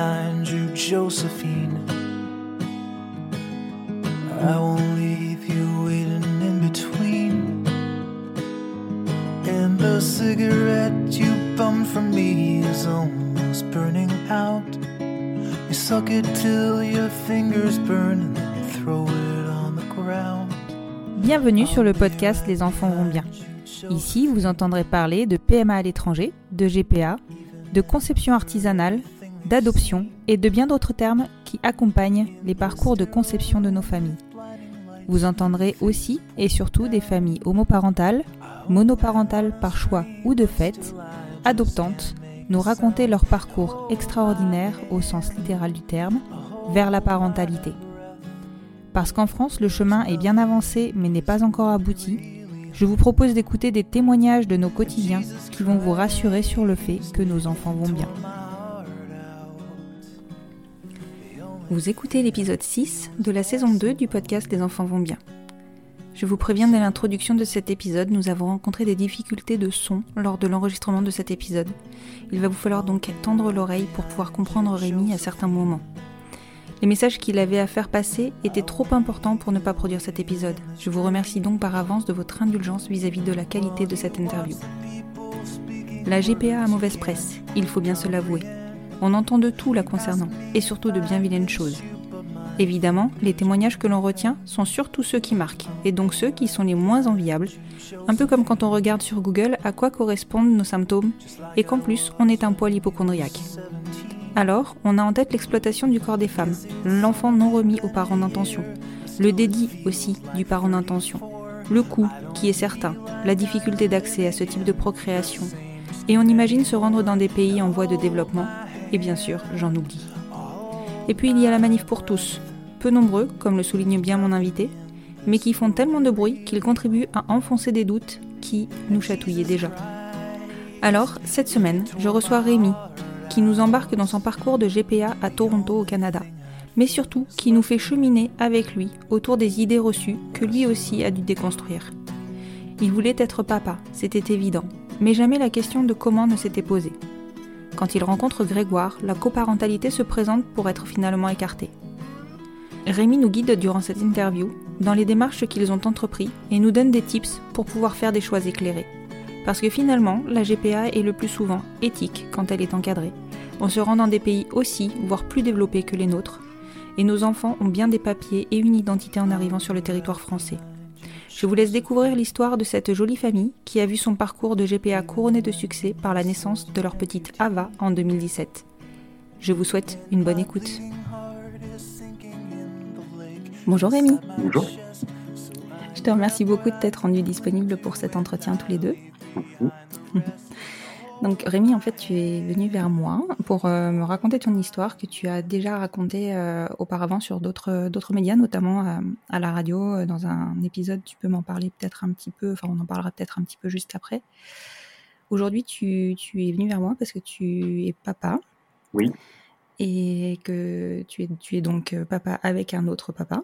Behind Josephine. I won't leave you waiting in between. And the cigarette you bummed from me is almost burning out. You suck it till your fingers burn and then throw it on the ground. Bienvenue sur le podcast Les enfants vont bien. Ici, vous entendrez parler de PMA à l'étranger, de GPA, de conception artisanale, d'adoption et de bien d'autres termes qui accompagnent les parcours de conception de nos familles. Vous entendrez aussi et surtout des familles homoparentales, monoparentales par choix ou de fait, adoptantes, nous raconter leur parcours extraordinaire au sens littéral du terme vers la parentalité. Parce qu'en France, le chemin est bien avancé mais n'est pas encore abouti, je vous propose d'écouter des témoignages de nos quotidiens qui vont vous rassurer sur le fait que nos enfants vont bien. Vous écoutez l'épisode 6 de la saison 2 du podcast Les enfants vont bien. Je vous préviens dès l'introduction de cet épisode, nous avons rencontré des difficultés de son lors de l'enregistrement de cet épisode. Il va vous falloir donc tendre l'oreille pour pouvoir comprendre Rémi à certains moments. Les messages qu'il avait à faire passer étaient trop importants pour ne pas produire cet épisode. Je vous remercie donc par avance de votre indulgence vis-à-vis de la qualité de cette interview. La GPA a mauvaise presse, il faut bien se l'avouer. On entend de tout la concernant, et surtout de bien vilaines choses. Évidemment, les témoignages que l'on retient sont surtout ceux qui marquent, et donc ceux qui sont les moins enviables, un peu comme quand on regarde sur Google à quoi correspondent nos symptômes, et qu'en plus on est un poil hypochondriaque. Alors, on a en tête l'exploitation du corps des femmes, l'enfant non remis aux parents d'intention, le dédit aussi du parent d'intention, le coût qui est certain, la difficulté d'accès à ce type de procréation, et on imagine se rendre dans des pays en voie de développement, et bien sûr, j'en oublie. Et puis il y a la manif pour tous, peu nombreux, comme le souligne bien mon invité, mais qui font tellement de bruit qu'ils contribuent à enfoncer des doutes qui nous chatouillaient déjà. Alors, cette semaine, je reçois Rémi, qui nous embarque dans son parcours de GPA à Toronto au Canada, mais surtout qui nous fait cheminer avec lui autour des idées reçues que lui aussi a dû déconstruire. Il voulait être papa, c'était évident, mais jamais la question de comment ne s'était posée. Quand il rencontre Grégoire, la coparentalité se présente pour être finalement écartée. Rémi nous guide durant cette interview dans les démarches qu'ils ont entrepris et nous donne des tips pour pouvoir faire des choix éclairés. Parce que finalement, la GPA est le plus souvent éthique quand elle est encadrée. On se rend dans des pays aussi, voire plus développés que les nôtres, et nos enfants ont bien des papiers et une identité en arrivant sur le territoire français. Je vous laisse découvrir l'histoire de cette jolie famille qui a vu son parcours de GPA couronné de succès par la naissance de leur petite Ava en 2017. Je vous souhaite une bonne écoute. Bonjour Rémi. Bonjour. Je te remercie beaucoup de t'être rendu disponible pour cet entretien tous les deux. Donc Rémi, en fait, tu es venu vers moi pour euh, me raconter ton histoire que tu as déjà racontée euh, auparavant sur d'autres d'autres médias, notamment euh, à la radio, euh, dans un épisode. Tu peux m'en parler peut-être un petit peu, enfin on en parlera peut-être un petit peu juste après. Aujourd'hui, tu, tu es venu vers moi parce que tu es papa Oui, et que tu es, tu es donc euh, papa avec un autre papa.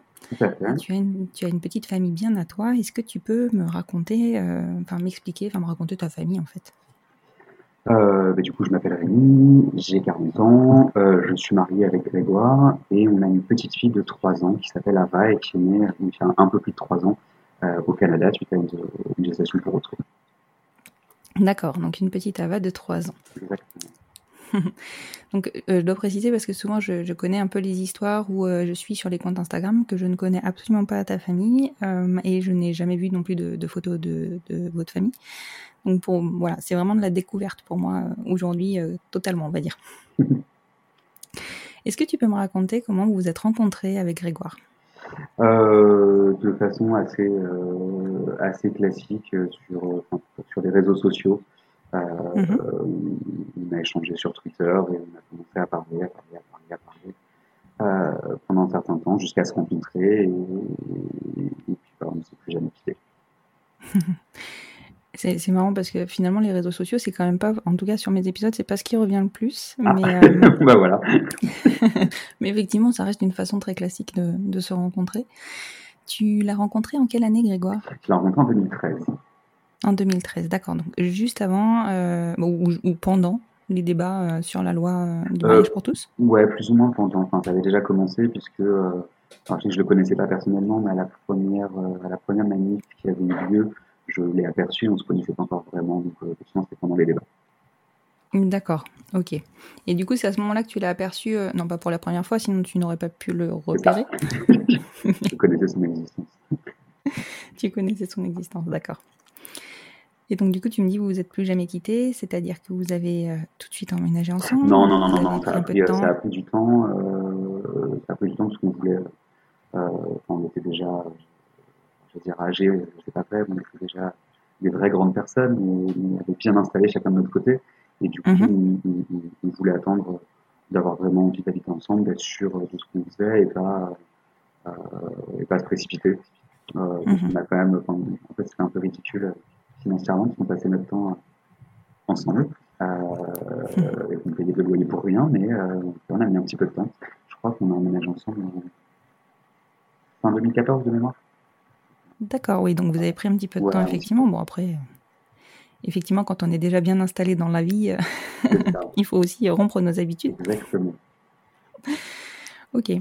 Tu as, une, tu as une petite famille bien à toi. Est-ce que tu peux me raconter, euh, enfin m'expliquer, enfin me raconter ta famille en fait? Euh, bah, du coup, je m'appelle Rémi, j'ai 40 ans, euh, je suis marié avec Grégoire et on a une petite fille de 3 ans qui s'appelle Ava et qui est née il y a un peu plus de 3 ans euh, au Canada suite à une, une gestation pour autrui. D'accord, donc une petite Ava de 3 ans. Exactement. Donc, euh, je dois préciser parce que souvent je, connais un peu les histoires où euh, je suis sur les comptes Instagram que je ne connais absolument pas ta famille euh, et je n'ai jamais vu non plus de, photos de, votre famille. Donc, pour, voilà, c'est vraiment de la découverte pour moi aujourd'hui, totalement, on va dire. Est-ce que tu peux me raconter comment vous vous êtes rencontré avec Grégoire? De façon assez, assez classique sur, sur les réseaux sociaux. Mhm. On a échangé sur Twitter et on a commencé à parler, à parler, à parler, à parler euh, pendant un certain temps jusqu'à se rencontrer et, puis bah, on ne s'est plus jamais quitté. C'est marrant parce que finalement les réseaux sociaux c'est quand même pas, en tout cas sur mes épisodes c'est pas ce qui revient le plus. Ah. Mais, euh, bah voilà. mais effectivement ça reste une façon très classique de, de se rencontrer. Tu l'as rencontré en quelle année Grégoire? Je l'ai rencontré en 2013. En 2013, d'accord. Donc juste avant euh, ou, pendant les débats euh, sur la loi du mariage pour tous? Ouais, plus ou moins pendant. Enfin, ça avait déjà commencé puisque enfin, je ne le connaissais pas personnellement, mais à la première, à la première manif qui avait eu lieu, je l'ai aperçu. On ne se connaissait pas encore vraiment, donc c'était pendant les débats. D'accord, ok. Et du coup, c'est à ce moment-là que tu l'as aperçu, non pas pour la première fois, sinon tu n'aurais pas pu le repérer. je connaissais son existence. tu connaissais son existence, d'accord. Et donc, du coup, tu me dis, vous vous êtes plus jamais quittés, c'est-à-dire que vous avez euh, tout de suite emménagé ensemble Non, non, non, non, non ça, a pris, ça, a pris, du temps. Euh, ça a pris du temps parce qu'on voulait. Euh, on était déjà, je veux dire, âgés, sais pas vrai, on était déjà des vraies grandes personnes, mais on avait bien installé chacun de notre côté. Et du coup, mhm. on, voulait attendre d'avoir vraiment envie d'habiter ensemble, d'être sûr de ce qu'on faisait et pas, et pas se précipiter. Mhm. On a quand même, en fait, c'était un peu ridicule financièrement, qui ont passé notre temps euh, ensemble. Euh, et on payait de loyer pour rien, mais euh, on a mis un petit peu de temps. Je crois qu'on a emménagé ensemble en fin 2014 de mémoire. D'accord, oui, donc vous avez pris un petit peu de temps, effectivement. Bon, après, effectivement, quand on est déjà bien installé dans la vie, il faut aussi rompre nos habitudes. Exactement. ok.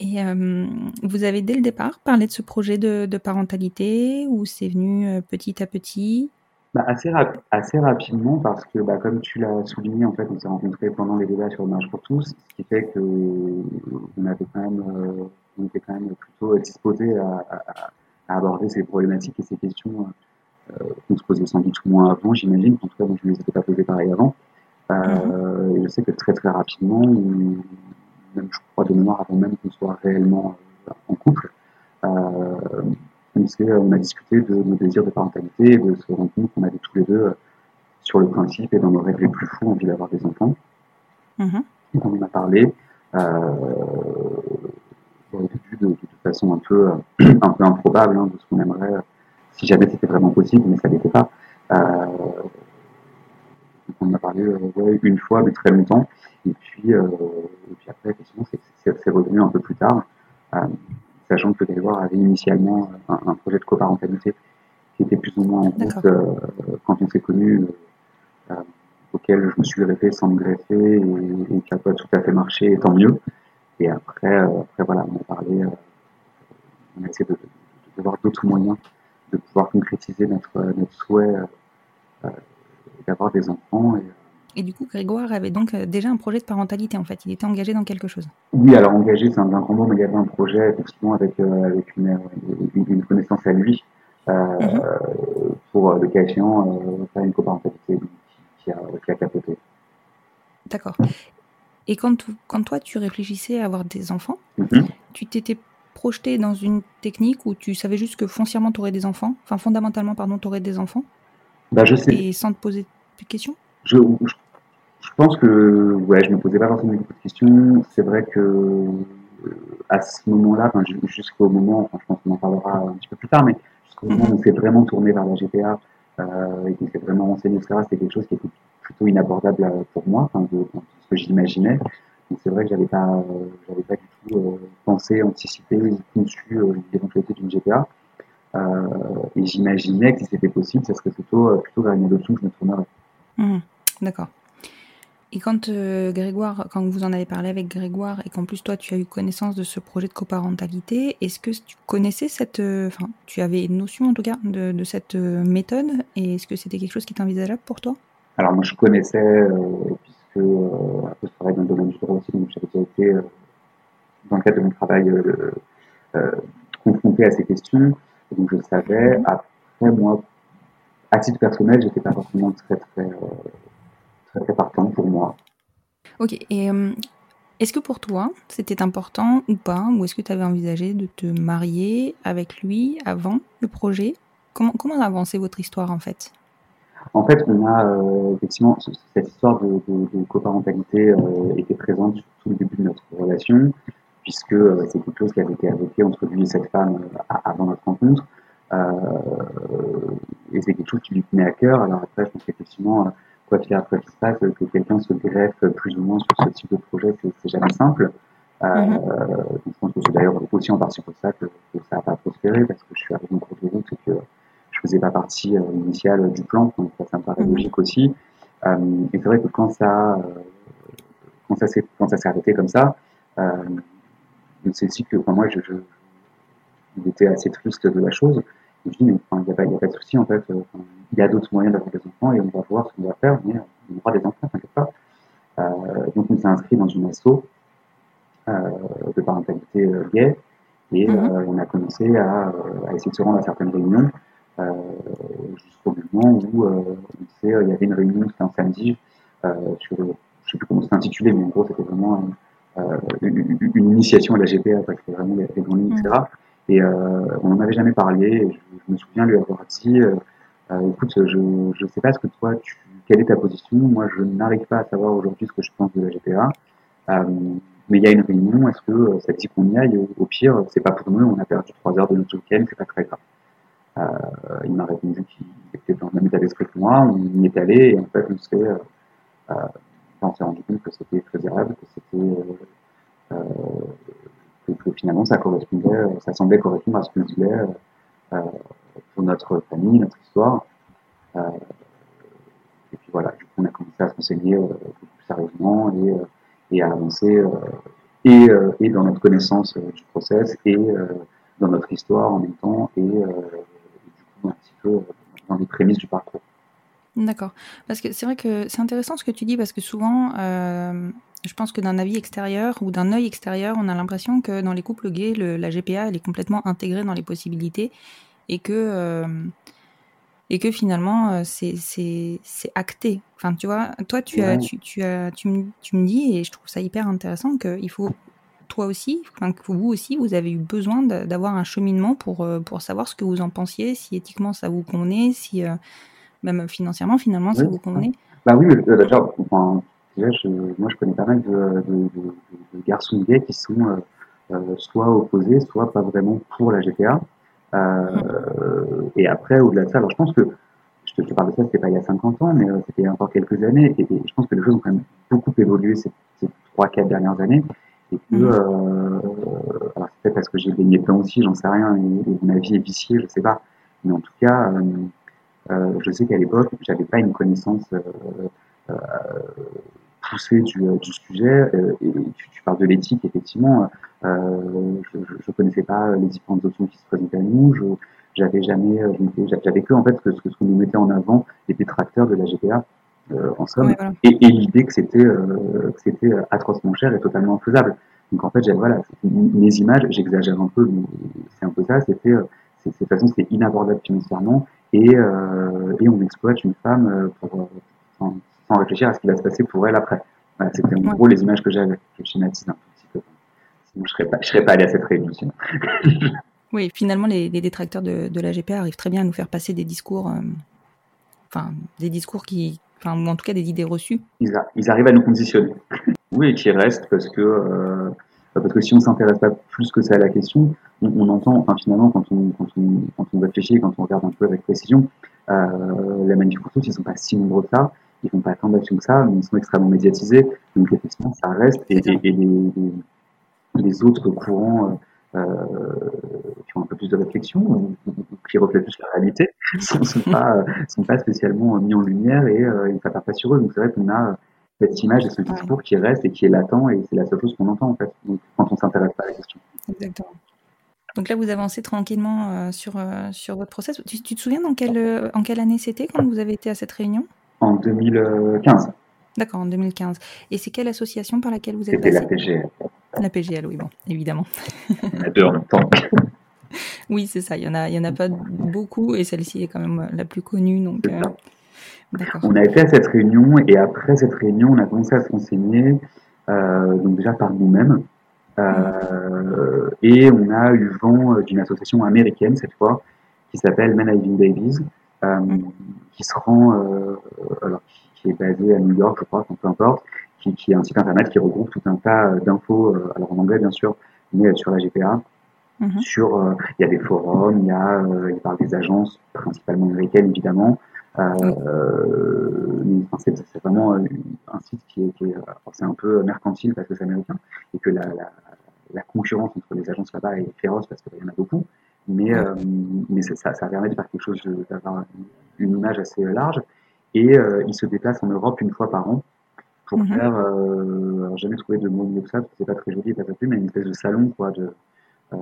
Et euh, vous avez dès le départ parlé de ce projet de, parentalité ou c'est venu euh, petit à petit? Bah, assez, assez rapidement parce que, bah, comme tu l'as souligné, en fait, on s'est rencontrés pendant les débats sur le mariage pour tous, ce qui fait que on avait quand même, euh, on était quand même plutôt disposés à, aborder ces problématiques et ces questions qu'on se posait sans doute moins avant, j'imagine. En tout cas, moi, je ne les ai pas posées pareil avant. Et je sais que très très rapidement, même je crois de mémoire avant même qu'on soit réellement euh, en couple, euh, on, a discuté de nos désirs de parentalité et de se rendre compte qu'on avait tous les deux, euh, sur le principe et dans nos rêves les plus fous, envie d'avoir des enfants. Mm-hmm. on en a parlé début de, de, façon un peu, un peu improbable hein, de ce qu'on aimerait si jamais c'était vraiment possible, mais ça n'était pas. on en a parlé une fois, mais très longtemps. Et puis, euh, et puis après, effectivement, c'est revenu un peu plus tard, euh, sachant que Grégoire avait initialement un, projet de coparentalité qui était plus ou moins en route euh, quand on s'est connus, auquel je me suis greffé sans me greffer et, qui n'a pas tout à fait marché, et tant mieux. Et après, après voilà, on a parlé, on a essayé de, de, voir d'autres moyens de pouvoir concrétiser notre, notre souhait d'avoir des enfants. Et, et du coup, Grégoire avait donc euh, déjà un projet de parentalité, en fait. Il était engagé dans quelque chose. Oui, alors engagé, c'est un grand mot, mais il y avait un projet, effectivement, avec, euh, avec une, une, connaissance à lui, euh, mhm. pour, le cas échéant, faire une coparentalité qui, a, qui a capoté. D'accord. Et quand, quand toi, tu réfléchissais à avoir des enfants, mhm. tu t'étais projeté dans une technique où tu savais juste que foncièrement, tu aurais des enfants, enfin, fondamentalement, pardon, tu aurais des enfants? Bah, je sais. Et sans te poser de questions? Je, je pense que ouais, je me posais pas forcément beaucoup de questions. C'est vrai que euh, à ce moment-là, enfin, jusqu'au moment, enfin, je pense qu'on en parlera un petit peu plus tard, mais jusqu'au moment où on s'est vraiment tourné vers la GPA euh, et qu'on s'est vraiment renseigné, etc., c'était quelque chose qui était plutôt inabordable euh, pour moi, enfin, de, ce que j'imaginais. Donc c'est vrai que j'avais pas, euh, j'avais pas du tout euh, pensé, anticipé, conçu l'éventualité d'une GPA. et j'imaginais que si c'était possible, ça serait plutôt, plutôt vers une adoption que je me tournerais. Mmh, d'accord. Et quand euh, Grégoire, quand vous en avez parlé avec Grégoire et qu'en plus toi tu as eu connaissance de ce projet de coparentalité, est-ce que tu connaissais cette, euh, enfin tu avais une notion en tout cas de, cette euh, méthode et est-ce que c'était quelque chose qui était envisageable pour toi? Alors moi je connaissais que, je travaille dans le domaine du droit aussi, donc j'avais déjà été, dans le cadre de mon travail, confronté à ces questions. Donc je savais, après moi, à titre personnel, j'étais pas forcément très très, très, très partant pour moi. Ok, et est-ce que pour toi, c'était important ou pas Ou est-ce que tu avais envisagé de te marier avec lui avant le projet? Comment, comment votre histoire en fait? En fait, on a euh, effectivement cette histoire de, coparentalité euh, était présente tout le début de notre relation, puisque euh, c'est quelque chose qui avait été évoqué entre lui et cette femme avant notre rencontre. et c'est quelque chose qui lui tenait à cœur. Alors après, je pense qu'effectivement, quoi qu'il après qu'il se passe, que quelqu'un se greffe plus ou moins sur ce type de projet, c'est jamais simple. Euh, mhm. Je pense que c'est d'ailleurs aussi en partie pour ça que, ça n'a pas prospéré, parce que je suis arrivé en cours de route et que je faisais pas partie euh, initiale du plan, donc ça, me paraît mhm. logique aussi. Euh, et c'est vrai que quand ça, quand ça s'est quand ça s'est arrêté comme ça, c'est aussi que moi je, assez triste de la chose. Et je dis mais il n'y a, a, pas de souci en fait il y a d'autres moyens d'avoir des enfants et on va voir ce qu'on va faire, mais on aura des enfants, t'inquiète pas. Euh, donc on s'est inscrit dans une asso euh, de parentalité euh, gay et mhm. on a commencé à, essayer de se rendre à certaines réunions jusqu'au moment où il y avait une réunion, c'était un samedi, sur, je ne sais plus comment c'était intitulé, mais en gros c'était vraiment une, initiation à la GPA, c'était vraiment les, grandes lignes, etc. Et on n'en avait jamais parlé. je, me souviens lui avoir dit, euh, écoute, je ne sais pas ce que toi, tu, quelle est ta position. Moi, je n'arrive pas à savoir aujourd'hui ce que je pense de la GPA. Euh, mais il y a une réunion, est-ce que euh, ça dit qu'on y aille? Au pire, c'est pas pour nous, on a perdu trois heures de notre week-end, c'est pas très grave. Euh, il m'a répondu qu'il était dans le même état d'esprit que moi, on y est allé, et en fait, on s'est, euh, s'est rendu compte que c'était très agréable, que c'était, euh, que, finalement ça correspondait, ça semblait correspondre à ce qu'on disait pour notre famille, notre histoire. Euh, et puis voilà, du coup, on a commencé à se renseigner euh, plus sérieusement et, euh, à avancer et, et, dans notre connaissance du process et dans notre histoire en même temps et, un petit peu dans les prémices du parcours. D'accord. Parce que c'est vrai que c'est intéressant ce que tu dis parce que souvent, euh, je pense que d'un avis extérieur ou d'un œil extérieur, on a l'impression que dans les couples gays, le, la GPA, elle est complètement intégrée dans les possibilités et que, euh, et que finalement, euh, c'est acté. Enfin, tu vois, toi, tu, as, tu, tu, as, tu, me, tu me dis, et je trouve ça hyper intéressant, qu'il faut, toi aussi, enfin, que vous aussi, vous avez eu besoin d'avoir un cheminement pour, euh, pour savoir ce que vous en pensiez, si éthiquement ça vous convenait, si même financièrement, finalement, ça vous convenait. Bah oui, déjà, enfin, je, moi, je connais pas mal de, de, de, garçons gays qui sont soit opposés, soit pas vraiment pour la GPA. Euh, et après, au-delà de ça, alors je pense que, je te, parle de ça, c'était pas il y a 50 ans, mais euh, c'était il y a encore quelques années, et, je pense que les choses ont quand même beaucoup évolué ces, ces 3-4 dernières années, et que, mmh. euh, alors c'est peut-être parce que j'ai baigné dedans aussi, j'en sais rien, et, ma vie est viciée, je sais pas, mais en tout cas, euh, je sais qu'à l'époque, j'avais pas une connaissance poussée du, du sujet, et tu, tu, parles de l'éthique, effectivement, euh, je ne connaissais pas les différentes options qui se présentaient à nous. Je j'avais jamais, euh, j'avais que en fait ce que, ce qu'on nous mettait en avant les détracteurs de la GPA euh, en somme, et, et l'idée que c'était que c'était atrocement cher et totalement faisable. Donc en fait, voilà, mes images, j'exagère un peu, mais c'est un peu ça. C'était, de toute façon, c'était inabordable financièrement et, et on exploite une femme pour, sans, sans, réfléchir à ce qui va se passer pour elle après. Voilà, c'était en gros les images que j'avais. Je schématise un je ne serais, pas, serais pas allé à cette réunion oui, finalement, les, détracteurs de, de, la GPA arrivent très bien à nous faire passer des discours, euh, enfin, des discours qui, enfin, ou en tout cas des idées reçues. Ils, arrivent à nous conditionner. oui, et qui restent parce que, euh, parce que si on s'intéresse pas plus que ça à la question, on, entend, enfin, finalement, quand on, quand, on, quand on réfléchit, quand on regarde un peu avec précision, euh, la manif ils sont pas si nombreux que ça ils font pas tant d'actions que ça, mais ils sont extrêmement médiatisés. Donc effectivement, ça reste. Et, et, et les, les autres courants euh, qui ont un peu plus de réflexion, ou, qui reflètent plus la réalité, ne sont, pas, sont pas spécialement mis en lumière et, euh, ne pas sur eux. Donc c'est vrai qu'on a cette image et ce discours qui reste et qui est latent et c'est la seule chose qu'on entend en fait donc, quand on s'intéresse pas à la question. Exactement. Donc là, vous avancez tranquillement euh, sur, euh, sur votre process. Tu, te souviens dans quelle, en quelle année c'était quand vous avez été à cette réunion? En 2015. D'accord, en 2015. Et c'est quelle association par laquelle vous êtes C'était passé? La PGL. La PGL, oui, bon, évidemment. A deux en même temps. Oui, c'est ça. Il y en a, il y en a pas beaucoup, et celle-ci est quand même la plus connue, donc. Euh. On a été à cette réunion et après cette réunion, on a commencé à se renseigner, euh, donc déjà par nous-mêmes. Euh, et on a eu vent d'une association américaine cette fois qui s'appelle Men Having Babies, euh, qui se rend, alors qui, est basée à New York, je crois, peu importe, qui, qui est un site internet qui regroupe tout un tas euh, d'infos, euh, alors en anglais bien sûr, mais euh, sur la GPA. Mhm. Sur, il y a des forums, il y a, il parle des agences, principalement américaines évidemment. Euh, enfin, c'est vraiment un site qui est, qui c'est un peu mercantile parce que c'est américain et que la, la, la concurrence entre les agences là-bas est féroce parce qu'il y en a beaucoup. Mais, euh, mais ça, ça permet de faire quelque chose, d'avoir une, une image assez large. Et euh, il se déplace en Europe une fois par an pour Mhm. faire, euh, alors jamais trouvé de mot mieux que ça, c'est pas très joli et pas très mais une espèce de salon quoi, de, euh,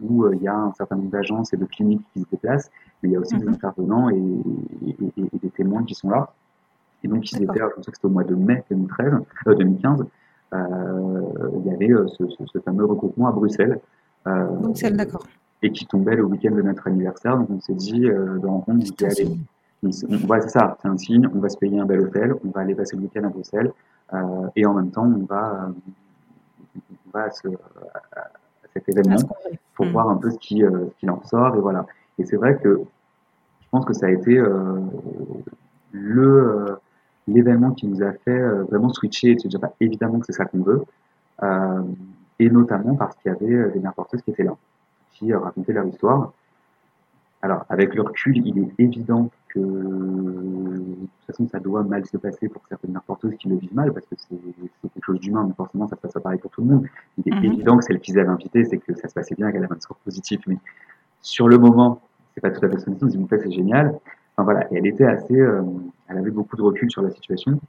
où euh, il y a un certain nombre d'agences et de cliniques qui se déplacent, mais il y a aussi des Mhm. intervenants et, et- et- et des témoins qui sont là. Et donc ils étaient, je pense que c'était au mois de mai 2013, euh, 2015, euh, il y avait ce, ce- ce fameux regroupement à Bruxelles. Bruxelles, d'accord. et qui tombait le week-end de notre anniversaire. Donc on s'est dit euh, de rencontre, ouais, c'est ça, c'est un signe, on va se payer un bel hôtel, on va aller passer le week-end à Bruxelles, euh, et en même temps on va, euh, on va à, ce- à- à cet événement pour Mhm. voir un peu ce qui, euh, ce qu'il en sort, et voilà. Et c'est vrai que je pense que ça a été euh, le l'événement qui nous a fait vraiment switcher et se dire bah, évidemment que c'est ça qu'on veut, et notamment parce qu'il y avait des mères porteuses qui étaient là, qui racontaient leur histoire. Alors, avec le recul, il est évident que de toute façon, ça doit mal se passer pour certaines porteuses qui le vivent mal, parce que c'est quelque chose d'humain, donc forcément, ça se passe pas pareil pour tout le monde. Il est Mhm. évident que celle qu'ils avaient invitée, c'est que ça se passait bien, qu'elle avait un score positif, mais sur le moment, c'est pas tout à fait ce qu'on dit, on dit, c'est génial. Enfin voilà, et elle était assez, euh, elle avait beaucoup de recul sur la situation.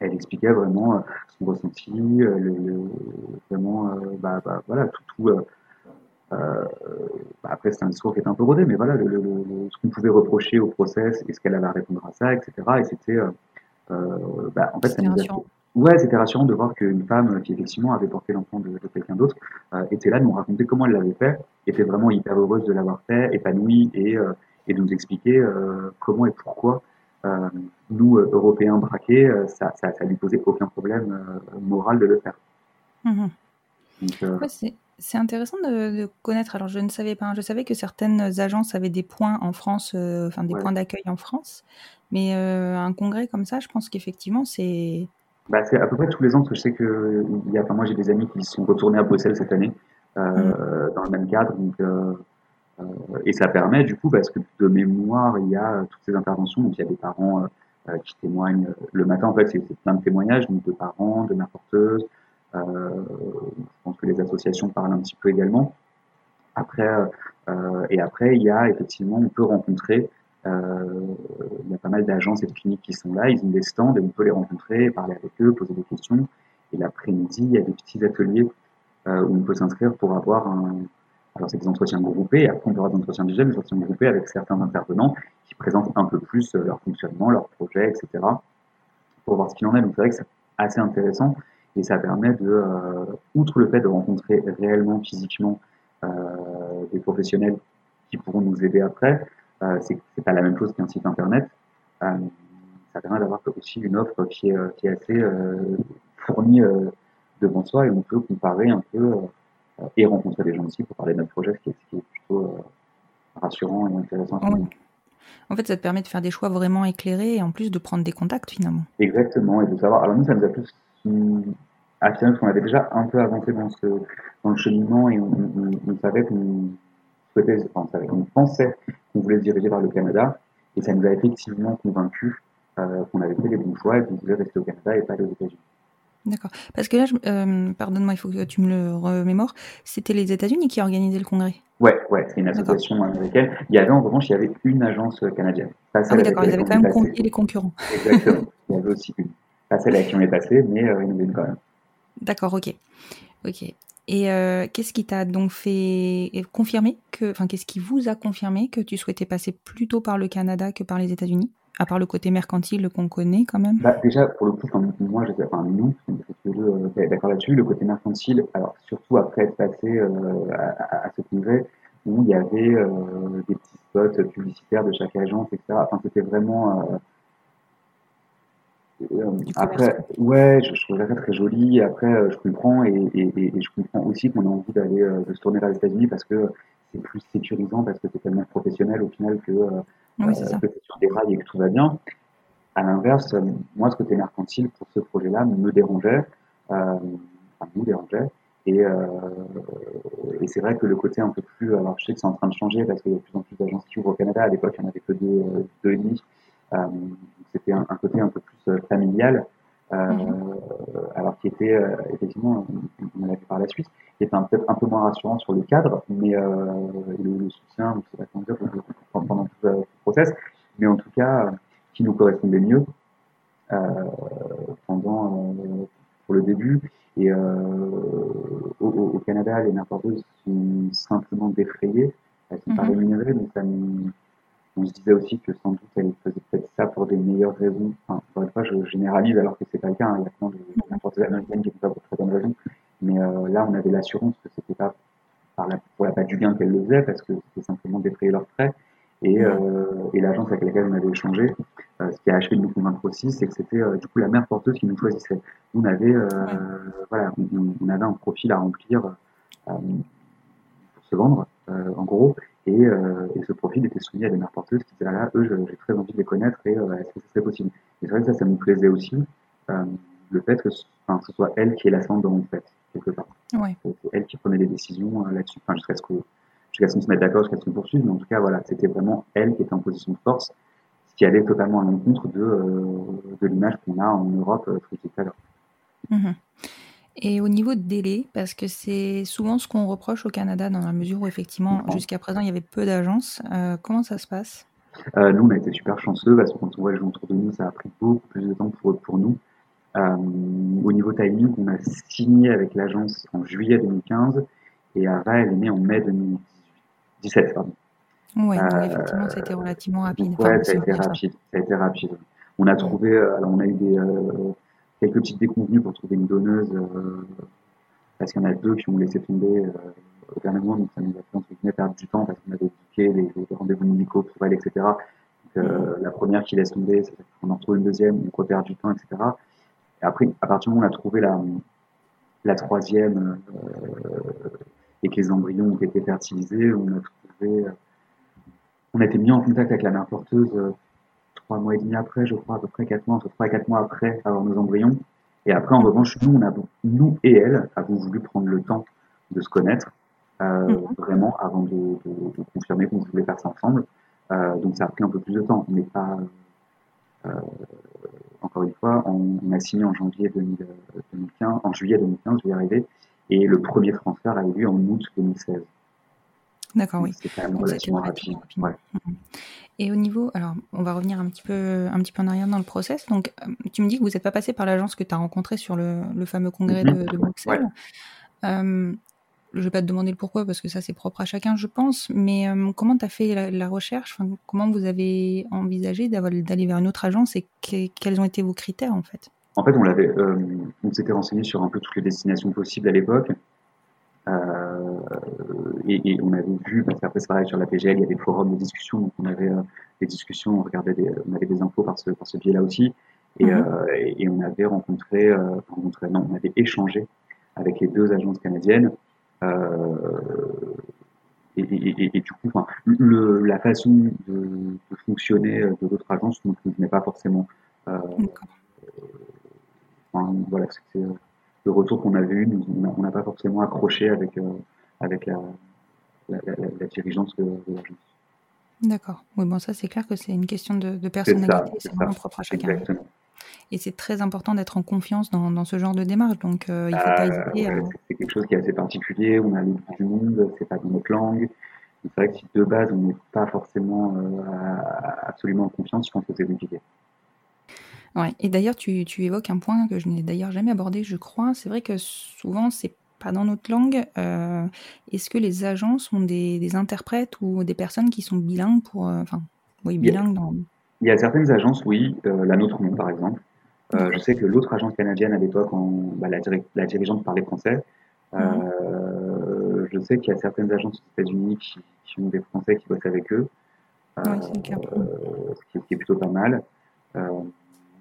Elle expliquait vraiment euh, son ressenti, euh, le, le- vraiment, euh, bah, bah, voilà, tout, tout euh, euh, bah, après, c'est un discours qui est un peu rodé, mais voilà, le, le- le- ce qu'on pouvait reprocher au process et ce qu'elle allait répondre à ça, etc. Et c'était, euh, euh, bah, en fait, ça C'était nous a. Ouais, c'était rassurant de voir qu'une femme qui effectivement avait porté l'enfant de, de quelqu'un d'autre euh, était là, nous raconter comment elle l'avait fait, était vraiment hyper heureuse de l'avoir fait, épanouie et, euh, et de nous expliquer euh, comment et pourquoi euh, nous, Européens braqués, ça, ça, ça lui posait aucun problème euh, moral de le faire. Mhm. Donc, euh, Ouais, c'est intéressant de, de connaître. Alors, je ne savais pas. hein. Je savais que certaines agences avaient des points en France, euh, enfin des Ouais. points d'accueil en France. Mais euh, un congrès comme ça, je pense qu'effectivement, c'est. Bah, c'est à peu près tous les ans, parce que je sais que il y a, enfin, moi j'ai des amis qui sont retournés à Bruxelles cette année, euh, dans le même cadre, donc, et ça permet du coup, parce que de mémoire, il y a toutes ces interventions, donc il y a des parents qui témoignent le matin, en fait, c'est plein de témoignages, donc de parents, de mères porteuses, euh, je pense que les associations parlent un petit peu également. Après, euh, et après, il y a effectivement, on peut rencontrer euh, il y a pas mal d'agences et de cliniques qui sont là, ils ont des stands et on peut les rencontrer, parler avec eux, poser des questions. Et l'après-midi, il y a des petits ateliers euh, où on peut s'inscrire pour avoir un. Alors, c'est des entretiens groupés, et après, on avoir des entretiens individuels, des entretiens groupés avec certains intervenants qui présentent un peu plus euh, leur fonctionnement, leur projet, etc. pour voir ce qu'il en est. Donc, c'est vrai que c'est assez intéressant et ça permet de, euh, outre le fait de rencontrer réellement, physiquement, euh, des professionnels qui pourront nous aider après, euh, c'est c'est pas la même chose qu'un site internet. Ça permet d'avoir aussi une offre qui est, qui est assez fournie devant soi et on peut comparer un peu et rencontrer des gens aussi pour parler de notre projet, ce qui est, ce qui est plutôt rassurant et intéressant. Oui. En fait, ça te permet de faire des choix vraiment éclairés et en plus de prendre des contacts finalement. Exactement, et de savoir. Alors nous, ça nous a plus affirmé parce qu'on avait déjà un peu avancé dans ce dans le cheminement et on, on, on savait qu'on souhaitait, enfin, on pensait qu'on voulait se diriger vers le Canada, et ça nous a effectivement convaincus euh, qu'on avait fait les bons choix et qu'on voulait rester au Canada et pas aller aux États-Unis. D'accord. Parce que là, euh, pardonne-moi, il faut que tu me le remémores. C'était les États-Unis qui organisaient le congrès. Ouais, ouais, c'est une association américaine. Il y avait en revanche, il y avait une agence canadienne. Ah oui, d'accord, ils avaient quand même convié les concurrents. Exactement. Il y avait aussi une. Pas celle avec qui on est passé, mais euh, une quand même. D'accord, ok. Ok. Et euh, qu'est-ce qui t'a donc fait confirmer que, enfin, qu'est-ce qui vous a confirmé que tu souhaitais passer plutôt par le Canada que par les États-Unis à part le côté mercantile qu'on connaît quand même? Bah, Déjà, pour le coup, moi, je, enfin, nous, euh, d'accord là-dessus, le côté mercantile, alors surtout après être passé à, à, ce niveau où il y avait des petits spots publicitaires de chaque agence, etc. Enfin, c'était vraiment euh, après, ouais, je, je, trouve ça très joli. Après, euh, je comprends et, et, et, je comprends aussi qu'on a envie d'aller euh, de se tourner vers les États-Unis parce que c'est plus sécurisant, parce que c'est tellement professionnel au final que, oui, c'est sur des rails et que tout va bien. À l'inverse, moi, ce côté mercantile pour ce projet-là me dérangeait, enfin, nous dérangeait. Et, euh, et c'est vrai que le côté un peu plus, alors je sais que c'est en train de changer parce qu'il y a de plus en plus d'agences qui ouvrent au Canada. À l'époque, il n'y en avait que deux, deux et demi. Euh, c'était un, côté un peu plus euh, familial, euh, mhm. alors qui était effectivement, on en avait par la suite, qui était peut-être un peu moins rassurant sur le cadre, mais le, soutien, je sais pas comment dire, pendant tout le process, mais en tout cas, qui nous correspondait mieux pendant pour le début. Et au, au, Canada, les n'importeuses sont simplement défrayées. Elles sont pas mhm. rémunérées, mais ça nous, on se disait aussi que sans doute elle faisait peut-être ça pour des meilleures raisons. Enfin, encore une fois, je généralise alors que c'est pas le cas. Hein. Il y a plein de n'importe américaines qui font ça pour très bonnes raisons. Mais euh, là, on avait l'assurance que c'était pas pour la patte du gain qu'elle le faisait, parce que c'était simplement défrayer leurs frais. Et, euh, l'agence avec laquelle on avait échangé, euh, ce qui a achevé de nous convaincre aussi, c'est que c'était du coup la mère porteuse qui nous choisissait. On avait, voilà, on, on, avait un profil à remplir pour se vendre, en gros, euh, et, ce profil était soumis à des mères porteuses qui disaient là, eux, j'ai très envie de les connaître et euh, est-ce que ce serait possible? Et c'est vrai que ça, ça nous plaisait aussi, euh, le fait que enfin, ce soit elle qui est l'ascendant en fait, quelque part. Ouais. C'est elle qui prenait les décisions là-dessus, enfin, jusqu'à ce qu'on se mette d'accord, jusqu'à ce qu'on poursuive, mais en tout cas, voilà, c'était vraiment elle qui était en position de force, ce qui allait totalement à l'encontre de, de l'image qu'on a en Europe tout à l'heure. Et au niveau de délai, parce que c'est souvent ce qu'on reproche au Canada dans la mesure où effectivement jusqu'à présent il y avait peu d'agences, euh, comment ça se passe? Euh, Nous on a été super chanceux parce que quand on voit les gens autour de nous, ça a pris beaucoup plus de temps pour, pour nous. Euh, au niveau timing, on a signé avec l'agence en juillet 2015 et Ava elle est née en mai 2017. Pardon. Oui, effectivement, ça a été relativement rapide. Ouais, ça. Ça a été rapide. On a trouvé, alors on a eu des quelques petites déconvenues pour trouver une donneuse, euh, parce qu'il y en a deux qui ont laissé tomber euh, au dernier moment, donc ça nous a fait entre guillemets perdre du temps parce qu'on avait booké les, les rendez-vous médicaux pour elle, etc. Donc, euh, la première qui laisse tomber, c'est qu'on en retrouve une deuxième, on repère du temps, etc. Et après, à partir du moment où on a trouvé la, la troisième euh, et que les embryons ont été fertilisés, on a trouvé, on a été mis en contact avec la mère porteuse trois mois et demi après, je crois, à peu près quatre mois, entre trois et quatre mois après avoir nos embryons. Et après, en revanche, nous, on a, nous et elle avons voulu prendre le temps de se connaître, euh, mhm. vraiment, avant de, de, de confirmer qu'on voulait faire ça ensemble. Euh, donc, ça a pris un peu plus de temps, mais pas. Euh, encore une fois, on, on, a signé en janvier 2015, en juillet 2015, je vais y arriver, et le premier transfert a eu lieu en août 2016. D'accord, oui. C'est quand même relativement rapide. Ouais. Mhm. Et au niveau, alors on va revenir un petit peu, un petit peu en arrière dans le process. Donc, euh, tu me dis que vous n'êtes pas passé par l'agence que tu as rencontrée sur le, le, fameux congrès de, de, Bruxelles. Euh, je ne vais pas te demander le pourquoi parce que ça c'est propre à chacun, je pense. Mais euh, comment tu as fait la, recherche? Enfin, Comment vous avez envisagé d'aller vers une autre agence et quels ont été vos critères en fait? En fait, on l'avait, on s'était renseigné sur un peu toutes les destinations possibles à l'époque. Euh, et, on avait vu, parce qu'après c'est pareil sur la PGL, il y a des forums de discussion, donc on avait euh, des discussions, on regardait des, on avait des infos par ce, par ce biais-là aussi, et, mhm. euh, et, on avait rencontré, rencontré, non, on avait échangé avec les deux agences canadiennes. Et, et, et, du coup, enfin, le, la façon de, de fonctionner de l'autre agence ne convenait pas forcément. Euh, enfin, voilà, c'était le retour qu'on avait eu, on n'a pas forcément accroché avec, euh, avec la, la, la, dirigeance de, l'agence. D'accord. Oui, bon, ça, c'est clair que c'est une question de, personnalité, c'est vraiment propre à chacun. Exactement. Et c'est très important d'être en confiance dans, dans, ce genre de démarche, donc euh, il ne faut pas euh, hésiter à... C'est quelque chose qui est assez particulier, on a le du monde, c'est pas dans notre langue. C'est vrai que si de base on n'est pas forcément absolument en confiance, je pense que c'est compliqué. Ouais. Et d'ailleurs, tu, tu, évoques un point que je n'ai d'ailleurs jamais abordé, je crois. C'est vrai que souvent, c'est pas dans notre langue. Euh, Est-ce que les agents sont des, des, interprètes ou des personnes qui sont bilingues pour, euh, enfin, oui, bilingues dans. Il y a certaines agences, oui, euh, la nôtre non, par exemple. Euh, je sais que l'autre agence canadienne à l'époque, bah, la, diri- la dirigeante parlait français. Euh, je sais qu'il y a certaines agences aux États-Unis qui, qui ont des Français qui bossent avec eux, Ouais, c'est le cas. ce, qui, ce qui est plutôt pas mal. Euh,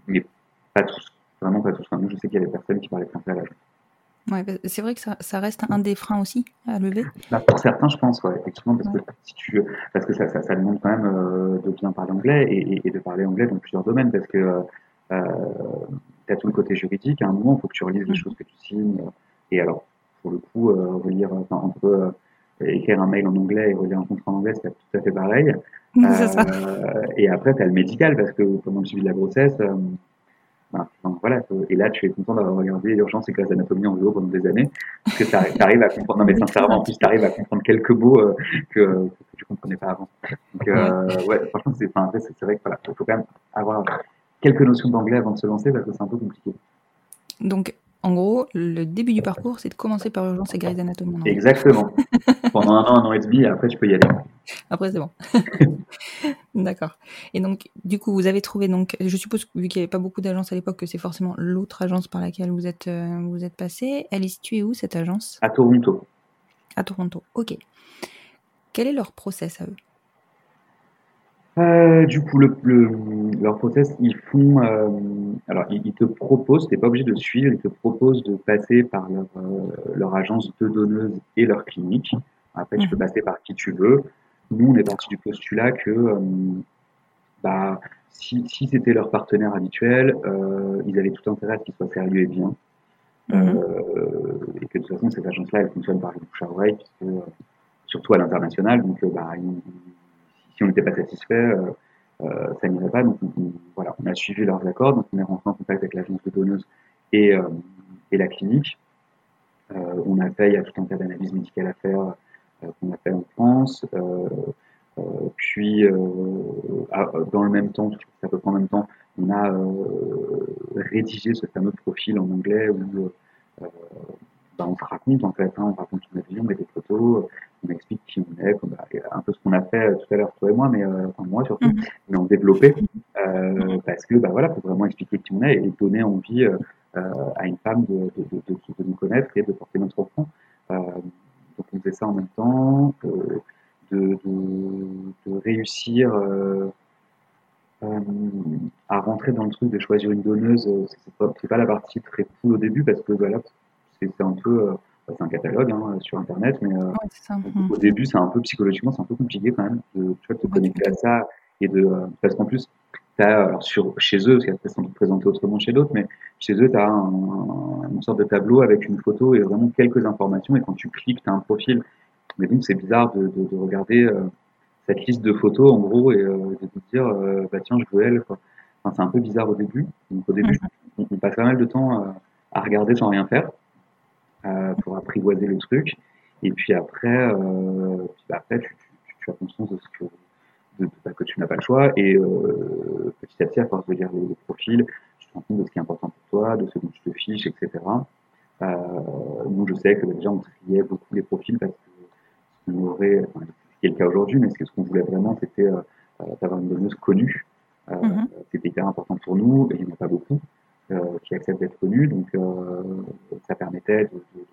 mais pas tous, vraiment pas tous. Enfin, nous, je sais qu'il y avait personne qui parlait français à l'agence. Ouais, bah, c'est vrai que ça, ça reste un des freins aussi à lever. Bah, pour certains, je pense, ouais, effectivement, parce que si tu, parce que ça, ça, ça demande quand même euh, de bien parler anglais et, et- et de parler anglais dans plusieurs domaines, parce que euh, tu as tout le côté juridique. À un moment, il faut que tu relises les Mhm. choses que tu signes. euh, Et alors, pour le coup, euh, relire, enfin, entre euh, écrire un mail en anglais et relire un contrat en anglais, c'est pas tout à fait pareil. ça. Euh, et après, tu as le médical, parce que pendant le suivi de la grossesse, euh, ben, voilà, et là, tu es content d'avoir regardé Urgence et Grey's Anatomy en VO pendant des années, parce que tu arrives à comprendre, non mais sincèrement, en plus, tu arrives à comprendre quelques mots euh, que, que tu comprenais pas avant. Donc, euh, ouais, franchement, c'est enfin, vrai qu'il voilà, faut quand même avoir quelques notions d'anglais avant de se lancer, parce que c'est un peu compliqué. Donc, en gros, le début du parcours, c'est de commencer par Urgence et Grey's Anatomy. Exactement. pendant un an, un an et demi, et après, tu peux y aller. Après, c'est bon. D'accord. Et donc, du coup, vous avez trouvé, donc, je suppose, vu qu'il n'y avait pas beaucoup d'agences à l'époque, que c'est forcément l'autre agence par laquelle vous êtes, euh, vous êtes passé. Elle est située où, cette agence? À Toronto. À Toronto. Ok. Quel est leur process à eux? Euh, du coup, le, le, leur process, ils font, euh, alors ils, ils te proposent, t'es pas obligé de suivre, ils te proposent de passer par leur, euh, leur agence de donneuse et leur clinique. Après, tu Mhm. peux passer par qui tu veux. Nous, on est parti du postulat que, euh, bah, si, si c'était leur partenaire habituel, euh, ils avaient tout intérêt à ce qu'il soit sérieux et bien. Mhm. Euh, et que de toute façon, cette agence-là, elle fonctionne par le bouche à oreille, puisque, euh, surtout à l'international. Donc, euh, bah, ils- si on n'était pas satisfait, euh, euh, ça n'irait pas. Donc, on, voilà, on a suivi leurs accords. Donc, on est rentré en contact avec l'agence de donneuse et, euh, et la clinique. On a fait, il y a tout un tas d'analyses médicales à faire qu'on a fait en France. Puis, dans le même temps, à peu près en même temps, on a rédigé ce fameux profil en anglais où bah, on se raconte en fait, hein, on raconte son avis, on met des photos, on explique qui on est, comme, bah, un peu ce qu'on a fait euh, tout à l'heure toi et moi, mais euh, enfin moi surtout, Mhm. mais en développé, euh, parce que bah voilà, faut vraiment expliquer qui on est et donner envie euh, à une femme de, de, de, de, de nous connaître et de porter notre enfant. Donc on faisait ça en même temps, de, réussir à rentrer dans le truc de choisir une donneuse, c'est pas, pas la partie très cool au début parce que voilà, c'est c'est un peu, bah, c'est un catalogue hein, sur internet, mais euh, Ouais, donc, Mhm. au début c'est un peu psychologiquement, c'est un peu compliqué quand même de tu vois, te Ouais, connecter tu à ça et de euh, parce qu'en plus t'as alors sur chez eux, parce qu'après c'est présenté autrement chez d'autres, mais chez eux t'as un, un, une sorte de tableau avec une photo et vraiment quelques informations et quand tu cliques t'as un profil. Mais donc c'est bizarre de, de, de regarder euh, cette liste de photos en gros et euh, de te dire euh, bah tiens je veux elle quoi. Enfin, c'est un peu bizarre au début. Donc au début on, on passe pas mal de temps euh, à regarder sans rien faire euh, pour apprivoiser le truc. Et puis après, euh, puis après tu, tu, tu as conscience de ce que de, de, que tu n'as pas le choix et euh, petit à petit à force de lire les, les profils, tu te rends compte de ce qui est important pour toi, de ce dont tu te fiches, etc. Euh, nous je sais que déjà on triait beaucoup les profils parce que on aurait, enfin, c'est le cas aujourd'hui, mais ce qu'on voulait vraiment, c'était euh, d'avoir une donneuse connue. Euh, Mhm. C'était hyper important pour nous, et il n'y en a pas beaucoup euh, qui acceptent d'être connus, donc euh, ça permettait de, de,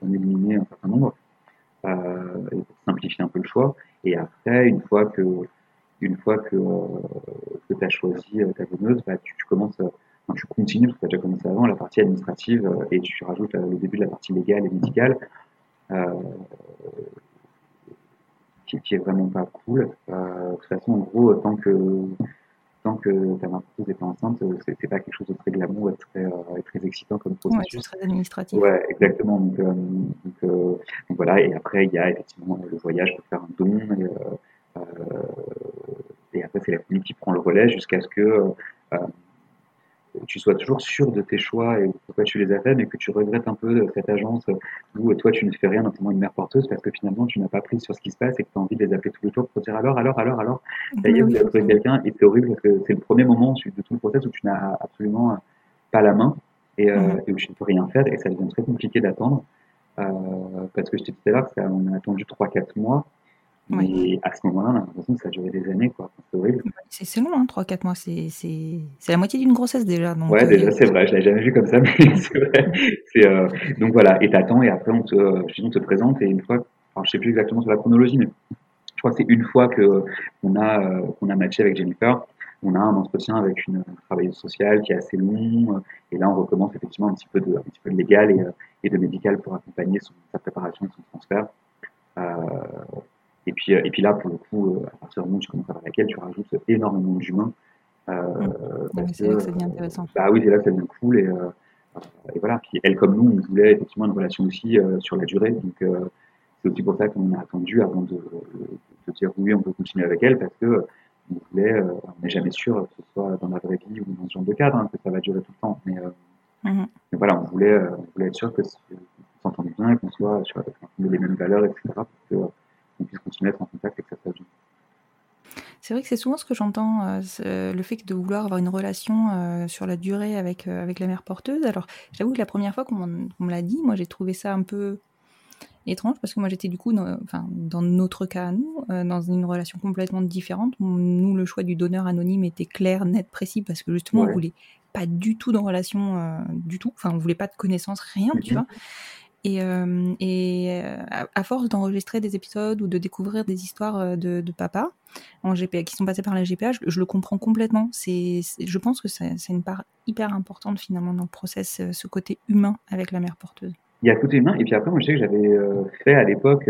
d'en éliminer un certain nombre euh, et pour simplifier un peu le choix. Et après, une fois que euh, que tu as choisi euh, ta donneuse, bah, tu, commences, euh, tu continues, parce que tu as déjà commencé avant, la partie administrative, euh, et tu rajoutes euh, le début de la partie légale et médicale. Euh, qui, qui est vraiment pas cool. Euh, de toute façon, en gros, tant que tant que ta marquise n'est pas enceinte, c'est, c'est pas quelque chose de très glamour et très, euh, très excitant comme Ouais, c'est processus. très administratif. Ouais, exactement. Donc, euh, donc, euh, donc voilà. Et après, il y a effectivement le voyage pour faire un don. Et, euh, euh, et après, c'est la famille qui prend le relais jusqu'à ce que euh, tu sois toujours sûr de tes choix et pourquoi tu les as faits, mais que tu regrettes un peu cette agence où toi tu ne fais rien, notamment une mère porteuse, parce que finalement tu n'as pas pris sur ce qui se passe et que tu as envie de les appeler tous les jours pour dire alors, alors, alors, alors, ça y est, vous avez trouvé quelqu'un et c'est horrible parce que c'est le premier moment de tout le process où tu n'as absolument pas la main et, euh, Mhm. et où tu ne peux rien faire et ça devient très compliqué d'attendre euh, parce que je t'ai dit tout à l'heure, on a attendu 3-4 mois Mais à ce moment-là, on a l'impression que ça a duré des années, quoi. C'est horrible. C'est long, hein, 3-4 mois. C'est la moitié d'une grossesse déjà. Donc, ouais, déjà, c'est vrai. Je l'avais jamais vu comme ça, mais c'est vrai. Euh, donc voilà, et t'attends, et après, on te, on te présente, et une fois, enfin, je sais plus exactement sur la chronologie, mais je crois que c'est une fois que on a, qu'on a matché avec Jennifer, on a un entretien avec une travailleuse sociale qui est assez long, et là, on recommence effectivement un petit peu de, un petit peu de légal et, et de médical pour accompagner son, sa préparation et son transfert. Euh, et puis, et puis là, pour le coup, à partir du moment où tu commences à faire laquelle, tu rajoutes énormément d'humains. Euh, c'est là que ça devient intéressant. Bah oui, c'est là que ça devient cool. Et, euh, et voilà. Puis elle, comme nous, on voulait effectivement une relation aussi euh, sur la durée. Donc c'est aussi pour ça qu'on a attendu avant de, de, dire oui, on peut continuer avec elle, parce que on voulait, on n'est jamais sûr que ce soit dans la vraie vie ou dans ce genre de cadre, hein, que ça va durer tout le temps. Mais, mm-hmm. mais voilà, on voulait, on voulait être sûr que s'entende bien qu'on soit sur les mêmes valeurs, etc. Que, qu'on puisse continuer à être en contact et que ça soit bien. C'est vrai que c'est souvent ce que j'entends, euh, le fait de vouloir avoir une relation euh, sur la durée avec, euh, avec la mère porteuse. Alors, j'avoue que la première fois qu'on me l'a dit, moi j'ai trouvé ça un peu étrange parce que moi j'étais du coup, dans, enfin, dans notre cas à nous, dans une relation complètement différente. Nous, le choix du donneur anonyme était clair, net, précis parce que justement, on voulait pas du tout de relation du tout. Enfin, on voulait pas de connaissances, rien, tu vois. Et, euh, et euh, à, force d'enregistrer des épisodes ou de découvrir des histoires euh, de, de papa en GPA, qui sont passés par la GPA, je, le comprends complètement. C'est, je pense que c'est, une part hyper importante finalement dans le process, ce côté humain avec la mère porteuse. Il y a le côté humain, et puis après, moi je sais que j'avais fait à l'époque,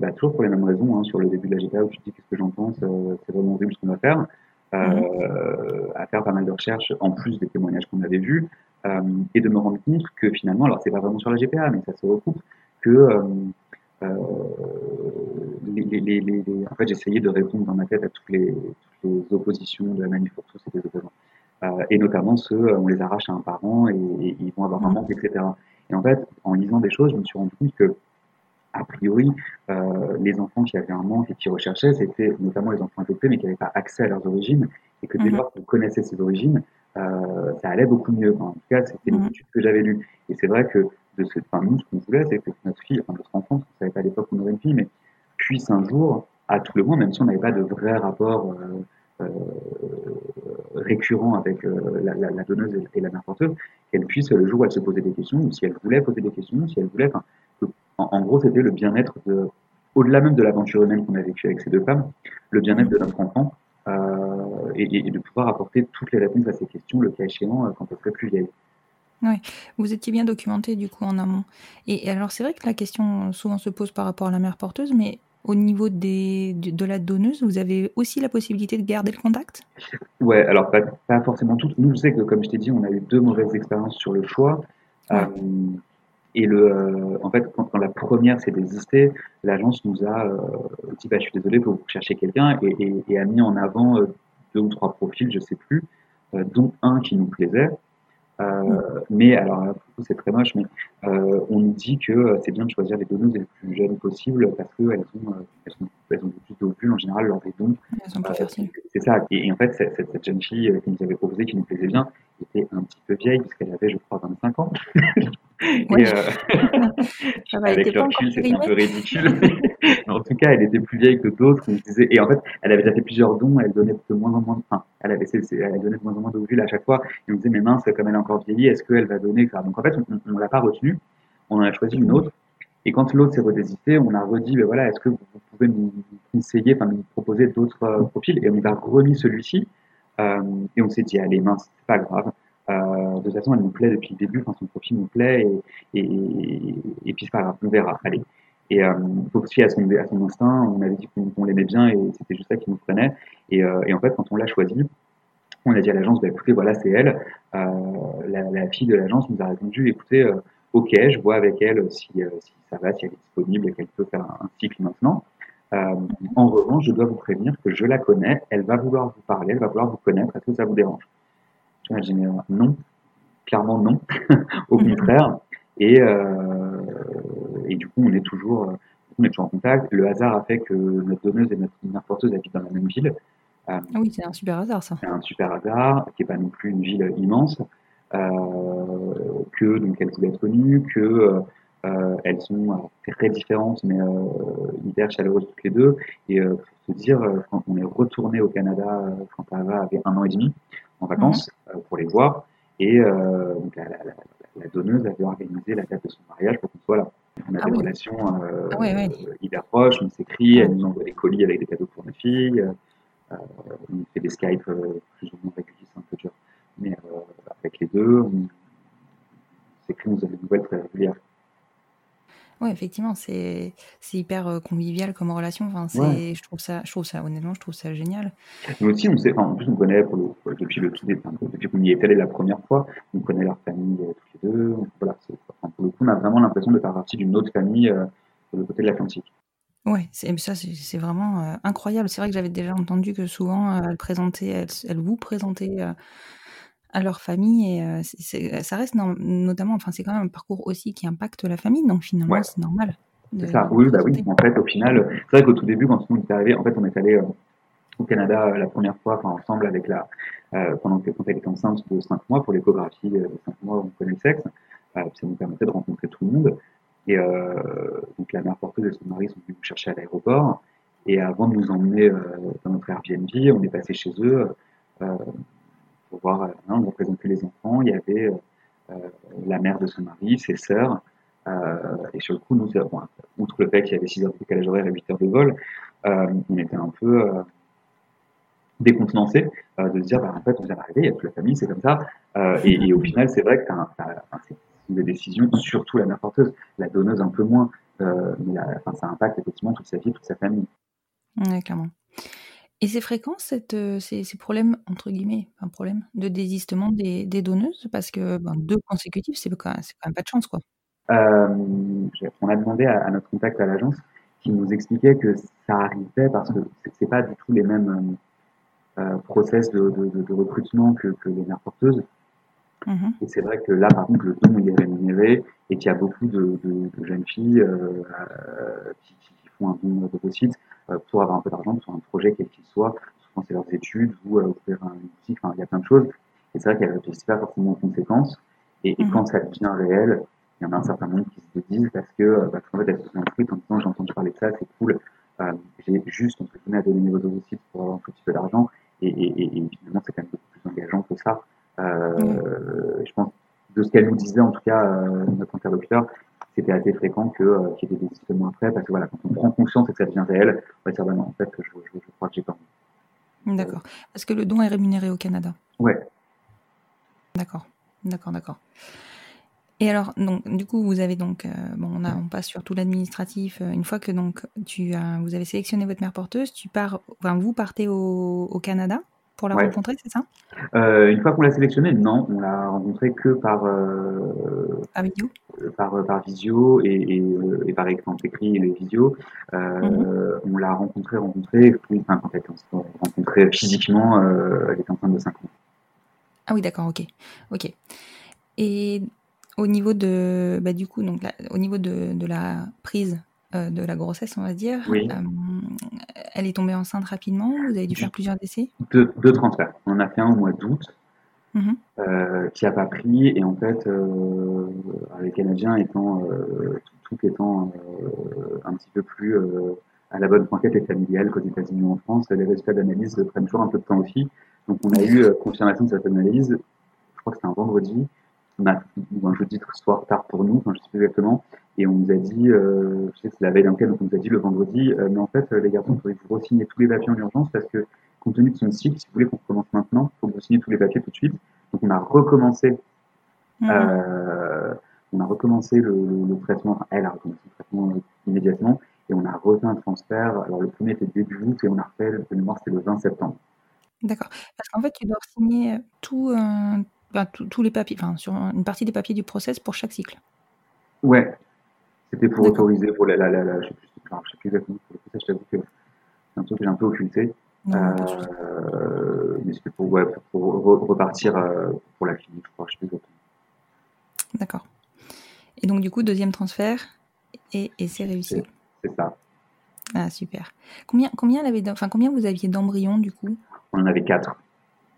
bah, toujours pour les mêmes raisons, hein, sur le début de la GPA, où je dis qu'est-ce que j'en pense, c'est vraiment horrible ce qu'on va faire. Euh, à faire pas mal de recherches en plus des témoignages qu'on avait vus et de me rendre compte que finalement, alors c'est pas vraiment sur la GPA, mais ça se recoupe, que euh, les, les, les, en fait, j'essayais de répondre dans ma tête à toutes les, toutes oppositions de la manif pour tous et des opposants. Euh, et notamment ceux, on les arrache à un parent et, et ils vont avoir un manque, etc. Et en fait, en lisant des choses, je me suis rendu compte que a priori, euh, les enfants qui avaient un manque et qui recherchaient, c'était notamment les enfants adoptés, mais qui n'avaient pas accès à leurs origines, et que dès mhm. lors qu'on connaissait ces origines, euh, ça allait beaucoup mieux. en tout cas, c'était une mhm. étude que j'avais lue. Et c'est vrai que de ce, enfin, nous, ce qu'on voulait, c'est que notre fille, enfin notre enfant, parce qu'on savait pas à l'époque qu'on aurait une fille, mais puisse un jour, à tout le moins, même si on n'avait pas de vrai rapport euh, euh récurrent avec euh, la, la, la, donneuse et la mère porteuse, qu'elle puisse, le jour où elle se posait des questions, ou si elle voulait poser des questions, si elle voulait, en, gros, c'était le bien-être de, au-delà même de l'aventure humaine qu'on a vécue avec ces deux femmes, le bien-être de notre enfant euh, et, de pouvoir apporter toutes les réponses à ces questions, le cas échéant, euh, quand elle serait plus vieille. Oui, vous étiez bien documenté du coup en amont. Et, alors c'est vrai que la question souvent se pose par rapport à la mère porteuse, mais au niveau des, de, la donneuse, vous avez aussi la possibilité de garder le contact? Ouais, alors pas, forcément toutes. Nous, je sais que comme je t'ai dit, on a eu deux mauvaises expériences sur le choix. Euh, et le, euh, en fait, quand, la première s'est désistée, l'agence nous a euh, dit bah, Je suis désolé, vous chercher quelqu'un, et, et, et, a mis en avant euh, deux ou trois profils, je sais plus, dont un qui nous plaisait. Mm. Mais alors, c'est très moche, mais on nous dit que c'est bien de choisir les donneuses les plus jeunes possibles parce qu'elles ont, elles ont, elles ont plus d'ovules en général lors des dons. C'est ça. Et, en fait, cette, cette, jeune fille qui nous avait proposé, qui nous plaisait bien, était un petit peu vieille, puisqu'elle avait, je crois, 25 ans. Euh, avec le recul, c'était un peu ridicule. en tout cas, elle était plus vieille que d'autres. Et en fait, elle avait déjà fait plusieurs dons. Elle donnait de moins en moins. Enfin, elle avait, elle donnait de moins en moins d'ovules à chaque fois. Et on disait, mais mince, comme elle est encore vieillie, est-ce qu'elle va donner Donc en fait, on ne l'a pas retenue. On en a choisi une autre. Et quand l'autre s'est redésisté, on a redit, ben voilà, est-ce que vous pouvez nous conseiller, enfin nous proposer d'autres euh, profils Et on a remis celui-ci. Euh, et on s'est dit, allez, mince, c'est pas grave. Euh, de toute façon, elle nous plaît depuis le début, enfin, son profil nous plaît, et, et, et puis c'est pas grave, on verra, allez. Et euh, faut aussi à son, à son instinct, on avait dit qu'on l'aimait bien et c'était juste ça qui nous prenait. Et, euh, et en fait, quand on l'a choisi, on a dit à l'agence, bah, écoutez, voilà, c'est elle. Euh, la, la, fille de l'agence nous a répondu, écoutez, euh, ok, je vois avec elle si, euh, si ça va, si elle est disponible et qu'elle peut faire un, un cycle maintenant. en revanche, je dois vous prévenir que je la connais, elle va vouloir vous parler, elle va vouloir vous connaître, est-ce que ça vous dérange? Non, clairement non, au contraire. Et, euh, et du coup, on est toujours, on est toujours en contact. Le hasard a fait que notre donneuse et notre porteuse habitent dans la même ville. Euh, ah oui, c'est un super hasard ça. C'est un super hasard, qui n'est pas non plus une ville immense, euh, que donc elle voulait être connue, que Euh, elles sont très différentes, mais euh, hyper chaleureuses toutes les deux. Et euh, pour te dire, euh, quand on est retourné au Canada euh, quand Ava avait un an et demi en vacances euh, pour les voir, et euh, donc la, la, la, la donneuse avait organisé la date de son mariage pour qu'on soit là. On a Ah des oui. relations euh, Ah ouais. hyper proches, on s'écrit, elle nous envoie des colis avec des cadeaux pour nos filles, euh, on fait des Skype euh, plus ou moins réguliers, c'est un peu dur. Mais euh, avec les deux, on s'écrit, on donne des nouvelles très régulières. Ouais, effectivement, c'est hyper euh, convivial comme relation. Enfin, Ouais. je trouve ça, je trouve ça, honnêtement, je trouve ça génial. Nous aussi, on sait, enfin, en plus, on connaît pour le, pour- depuis le tout début, enfin, depuis qu'on y est allé la première fois, on connaît leur famille euh, toutes les deux. Voilà, enfin, pour le coup, on a vraiment l'impression de faire partie d'une autre famille euh, de l'autre côté de l'Atlantique. C'est, ça, c'est vraiment euh, incroyable. C'est vrai que j'avais déjà entendu que souvent, euh, elles, elles vous présentaient euh, à leur famille et euh, c'est- ça reste no- notamment, enfin, c'est quand même un parcours aussi qui impacte la famille, donc finalement, Ouais. c'est normal. C'est ça, oui, bah oui. En fait, au final, c'est vrai qu'au tout début, quand on est arrivé, en fait, on est allé euh, au Canada euh, la première fois, enfin, ensemble avec la, euh, pendant que, quand elle était enceinte de 5 mois pour l'échographie euh, de 5 mois on connaît le sexe. Euh, ça nous permettait de rencontrer tout le monde. Et euh, donc la mère porteuse et son mari sont venus nous chercher à l'aéroport. Et avant de nous emmener euh, dans notre Airbnb, on est passé chez eux euh, pour voir, euh, hein, on représentait les enfants. Il y avait euh, euh, la mère de son mari, ses sœurs. Euh, et sur le coup, nous, bon, outre le fait qu'il y avait 6 heures de décalage horaire et 8 heures de vol, euh, on était un peu euh, décontenancés euh, de se dire, bah, en fait, on vient d'arriver, il y a toute la famille, c'est comme ça. Euh, et, au final, c'est vrai que c'est des décisions, surtout la mère porteuse, la donneuse un peu moins, euh, mais ça impacte effectivement toute sa vie, toute sa famille. Ouais, clairement. Et c'est fréquent cette, euh, ces, ces problèmes, entre guillemets, un problème, de désistement des, des donneuses? Parce que ben, deux consécutifs, c'est quand, même- c'est quand même pas de chance, quoi. Euh, on a demandé à, à notre contact à l'agence qui nous expliquait que ça arrivait parce que c'est- pas du tout les mêmes euh, euh, process de, de, de, de recrutement que, que les mères porteuses. Mhm. Et c'est vrai que là, par contre, le don il est rémunéré et qu'il y a beaucoup de, jeunes filles euh, qui, qui font un don de sites euh, pour avoir un peu d'argent sur un projet quel qu'il soit. Souvent, c'est leurs études ou euh, ouvrir un boutique. Enfin, il y a plein de choses. Et c'est vrai qu'elles ne réfléchissent pas forcément aux conséquences. Et, et Mhm. quand ça devient réel, il y en a un certain nombre qui se disent parce que euh, parce qu'en fait, elles se sont inscrites en disant j'ai entendu parler de ça, c'est cool. Euh, j'ai juste entre guillemets à donner vos ovocytes pour avoir un petit peu d'argent. Et, et, finalement, c'est quand même beaucoup plus engageant que ça. Euh, Je pense de ce qu'elle nous disait, en tout cas, euh, notre interlocuteur, c'était assez fréquent que, euh, qu'il y ait des désistements après, parce que voilà, quand on prend conscience et que ça devient réel, on va dire, bah non, en fait, je, je, je crois que j'ai pas envie. D'accord. Parce que le don est rémunéré au Canada. Ouais. D'accord. D'accord, d'accord. Et alors, donc, du coup, vous avez donc, euh, bon, on, a, on passe sur tout l'administratif. Euh, Une fois que donc tu as, vous avez sélectionné votre mère porteuse, tu pars, enfin, vous partez au, au Canada pour la Ouais. rencontrer, c'est ça? Euh, une fois qu'on l'a sélectionné, non, on l'a rencontré que par, euh, Par vidéo? par, par visio et, et, euh, et par écran écrit et les visios. Euh, On l'a rencontré, rencontré, oui, enfin, quand elle était rencontré physiquement, euh, elle était enceinte de 5 ans. Ah oui, d'accord, ok, ok. Et au niveau de, bah, du coup, donc, la- au niveau de, de la prise euh, de la grossesse, on va dire, Oui. euh, elle est tombée enceinte rapidement. Vous avez dû faire plusieurs essais. Deux, deux transferts. On en a fait un au mois d'août. Mhm. euh, qui a pas pris et en fait euh, avec Canadien étant euh, tout, tout étant euh, un petit peu plus euh, à la bonne franquette et familiale qu'aux États-Unis ou en France, les résultats d'analyse prennent toujours un peu de temps aussi. Donc on a eu euh, confirmation de cette analyse, je crois que c'était un vendredi, ou un jeudi soir tard pour nous, enfin je sais plus exactement, et on nous a dit, euh, je sais que c'est la veille d'un donc on nous a dit le vendredi, euh, mais en fait euh, les garçons, il faudrait que vous re-signiez tous les papiers en urgence parce que compte tenu de son cycle, si vous voulez qu'on recommence maintenant, il faut que vous signiez tous les papiers tout de suite. Donc on a recommencé, euh, on a recommencé le, le, le traitement, elle a recommencé le traitement immédiatement, et on a refait un transfert. Alors le premier était début août et on a refait, de mémoire, c'était le 20 septembre. D'accord. Parce qu'en fait, tu dois signer tout, euh, tout- tous les papiers, enfin, sur une partie des papiers du process pour chaque cycle. Ouais, c'était pour autoriser pour la, la, la, la je sais plus, enfin, je sais plus exactement pour le process, je t'avoue que c'est un truc que j'ai un peu occulté. Non. Euh, mais c'était pour, ouais, pour, pour re- repartir euh, pour la clinique, je crois, je sais plus exactement. D'accord. Et donc, du coup, deuxième transfert, et, et c'est réussi. C'est ça. Ah, super. Combien, combien, elle avait d'em- enfin, combien vous aviez d'embryons, du coup? On en avait quatre.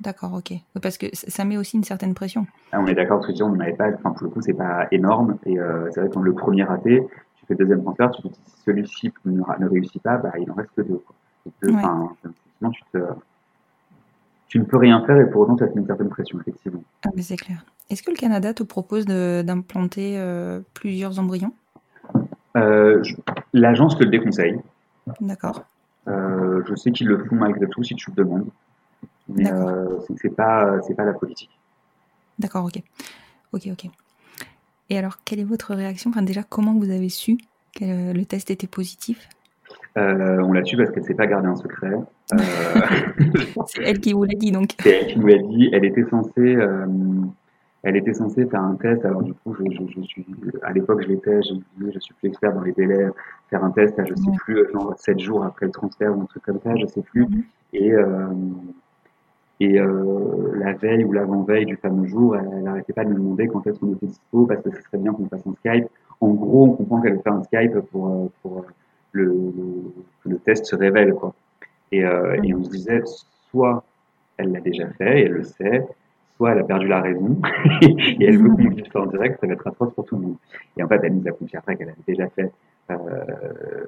D'accord, ok. Parce que ça met aussi une certaine pression. Ah, on est d'accord, parce que on n'avait pas, enfin, pour le coup, c'est pas énorme. Et euh, c'est vrai que quand le premier raté, tu fais le deuxième transfert, tu te dis si celui-ci ne, ne, réussit pas, bah, il en reste que deux. Quoi. deux ouais. tu, te, tu ne peux rien faire et pour autant, ça te met une certaine pression, effectivement. Ah, mais c'est clair. Est-ce que le Canada te propose d'implanter euh, plusieurs embryons? Euh, L'agence te le déconseille. D'accord. Je sais qu'ils le font malgré tout si tu le demandes. Mais euh, c'est pas, c'est pas la politique. D'accord, ok. Ok, ok. Et alors, quelle est votre réaction? Enfin, déjà, comment vous avez su que le test était positif? Euh, On l'a su parce qu'elle ne s'est pas gardée un secret. Euh... c'est elle qui vous l'a dit, donc. C'est elle qui nous l'a dit. Elle était censée, euh, elle était censée faire un test. Alors du coup, je, je, je suis, à l'époque, je l'étais. Je, je suis plus expert dans les délais. Faire un test, à, je sais ouais. plus, genre 7 jours après le transfert ou un truc comme ça, je sais plus. Mm -hmm. Et et euh, la veille ou l'avant-veille du fameux jour, elle n'arrêtait pas de me demander quand est-ce qu'on était dispo, parce que ce serait bien qu'on fasse un Skype. En gros, on comprend qu'elle veut faire un Skype pour, pour le, le, le test se révèle. Quoi. Et, euh, et on se disait, soit elle l'a déjà fait et elle le sait, soit elle a perdu la raison et elle veut qu'on dise ça en direct, ça va être atroce pour tout le monde. Et en fait, elle nous a confié après qu'elle avait déjà fait euh,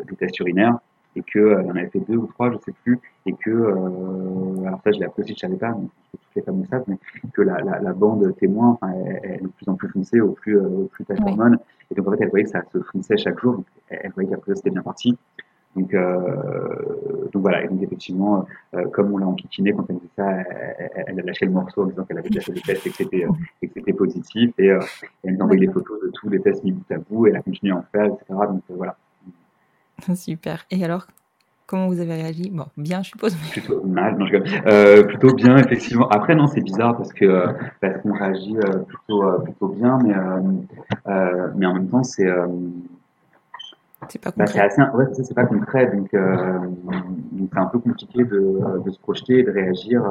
des tests urinaires et qu'elle euh, en avait fait deux ou trois, je sais plus, et que, euh, alors ça je l'ai appris aussi, je savais pas, mais toutes les femmes le savent, mais que la, la, la bande témoin, enfin, elle, elle, est de plus en plus foncée au plus, euh, au plus oui. et donc en fait elle voyait que ça se fonçait chaque jour, donc elle, elle voyait qu'après c'était bien parti. Donc, euh, donc voilà, et donc effectivement, euh, comme on l'a enquiquiné quand elle disait ça, elle, elle, a lâché le morceau en disant qu'elle avait déjà fait des tests et que c'était, et que c'était positif, et, elle nous a envoyé des photos de tous les tests mis bout à bout, et elle a continué à en faire, etc. Donc voilà. Super. Et alors, comment vous avez réagi? Bon, bien, je suppose. Mais... Plutôt mal, non, je euh, Plutôt bien, effectivement. Après, non, c'est bizarre parce que parce qu'on réagit euh, plutôt euh, plutôt bien, mais euh, mais en même temps, c'est c'est pas concret. Bah, c'est assez, ouais, c'est pas concret, donc donc c'est un peu compliqué de, de se projeter et de réagir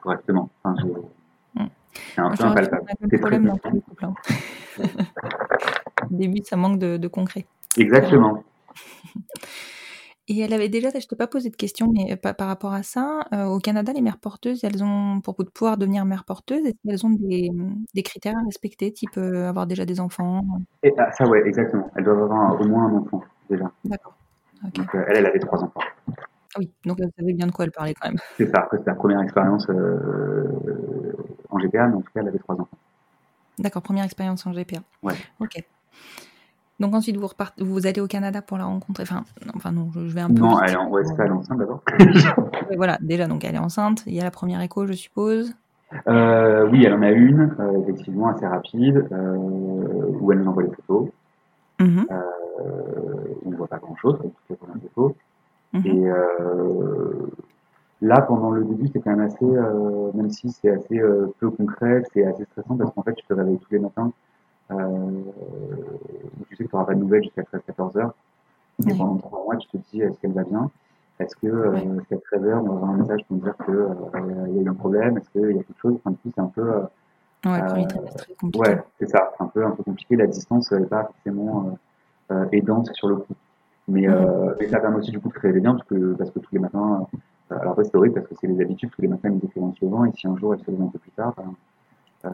correctement. Enfin, je, c'est un peu impalpable. C'est problème dans tous les couples. Hein. Au début, ça manque de, de concret. Exactement. Et elle avait déjà, je ne t'ai pas posé de question, mais par, par rapport à ça, euh, au Canada, les mères porteuses, elles ont, pour pouvoir devenir mères porteuses, est-ce qu'elles ont des, des, critères à respecter, type euh, avoir déjà des enfants? Et, ah, Ça, ouais, exactement. Elles doivent avoir un, au moins un enfant, déjà. D'accord. Okay. Donc, euh, elle, elle avait trois enfants. Ah oui, donc elle savait bien de quoi elle parlait quand même. C'est ça, c'était la première expérience en GPA, mais en tout cas, elle avait trois enfants. D'accord, première expérience en GPA. Ouais. Ok. Donc ensuite, vous, repartez, vous allez au Canada pour la rencontrer. Enfin, enfin non, je, je vais un peu. Non, elle est, en, ouais, elle est enceinte d'abord. voilà, déjà, donc elle est enceinte. Il y a la première écho, je suppose. Euh, oui, elle en a une, euh, effectivement, assez rapide, euh, où elle nous envoie les photos. Mm -hmm. on ne voit pas grand-chose, comme toutes les premières photos. Mm -hmm. Et là, pendant le début, c'est quand même assez, même si c'est assez peu concret, c'est assez stressant parce qu'en fait, tu te réveilles tous les matins. Tu sais que tu n'auras pas de nouvelles jusqu'à 13-14 heures. Et pendant trois mois, tu te dis, est-ce qu'elle va bien? Est-ce que ouais. jusqu'à 13 heures, on va avoir un message pour nous dire qu'il euh, y a eu un problème? Est-ce qu'il y a quelque chose? Enfin, du coup, c'est un peu. Euh, ouais, euh, ouais c'est ça. C'est un peu, un peu compliqué. La distance n'est pas forcément aidante sur le coup. Mais, mmh. mais, ça permet aussi du coup de se réveiller bien parce que, parce que tous les matins. alors, c'est horrible parce que c'est les habitudes. Tous les matins, ils écrivent souvent. Et si un jour, elle se réveille un peu plus tard, ben, euh,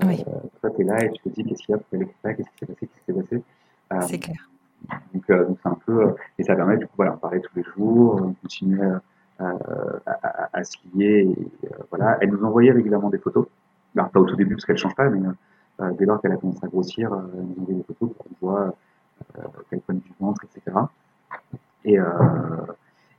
oui. Toi, tu es là et tu te dis qu'est-ce qu'il y a, pourquoi elle est pas, qu'est-ce qui s'est passé, qu'est-ce qui s'est passé? c'est clair. Donc, euh, donc c'est un peu, et ça permet du coup, voilà, on parlait tous les jours, on continuait à, à, à, se lier, et, voilà. Elle nous envoyait régulièrement des photos, alors, pas au tout début parce qu'elle change pas, mais euh, dès lors qu'elle a commencé à grossir, elle nous envoyait des photos pour qu'on voit quel point du ventre, etc. Et,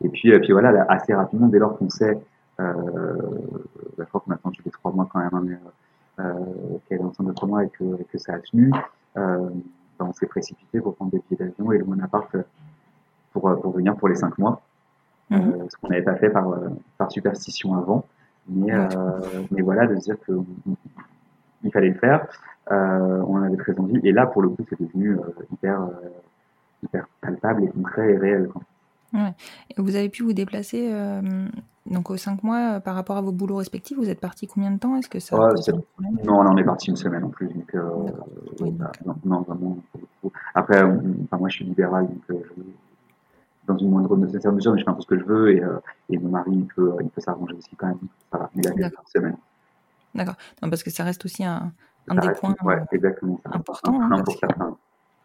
et puis, et puis voilà, assez rapidement, dès lors qu'on sait, je crois qu'on a attendu les trois mois quand même, hein, mais euh, qu'elle est enceinte de trois mois et que, et que ça a tenu, euh, ben on s'est précipité pour prendre des billets d'avion et le mon appart pour, pour venir pour les cinq mois. Mmh. Euh, ce qu'on n'avait pas fait par, par superstition avant. Mais, euh, mais voilà, de se dire qu'il fallait le faire. Euh, on en avait très envie. Et là, pour le coup, c'est devenu hyper, hyper palpable et concret et réel. Ouais. Et vous avez pu vous déplacer euh, donc aux cinq mois euh, par rapport à vos boulots respectifs. Vous êtes parti combien de temps? Est-ce que ça ouais, Non, là on est parti une semaine en plus. Donc, euh, oui, bah, non, non, vraiment. Après, on, enfin, moi je suis libéral, donc je, dans une moindre nécessaire mesure, mais je fais un peu ce que je veux et, et mon mari, il peut, il peut s'arranger aussi quand même. Ça va, D'accord. quelques semaines. D'accord. Parce que ça reste aussi un, un des reste- points. ouais, euh, exactement. ça reste important, un hein, parce que-.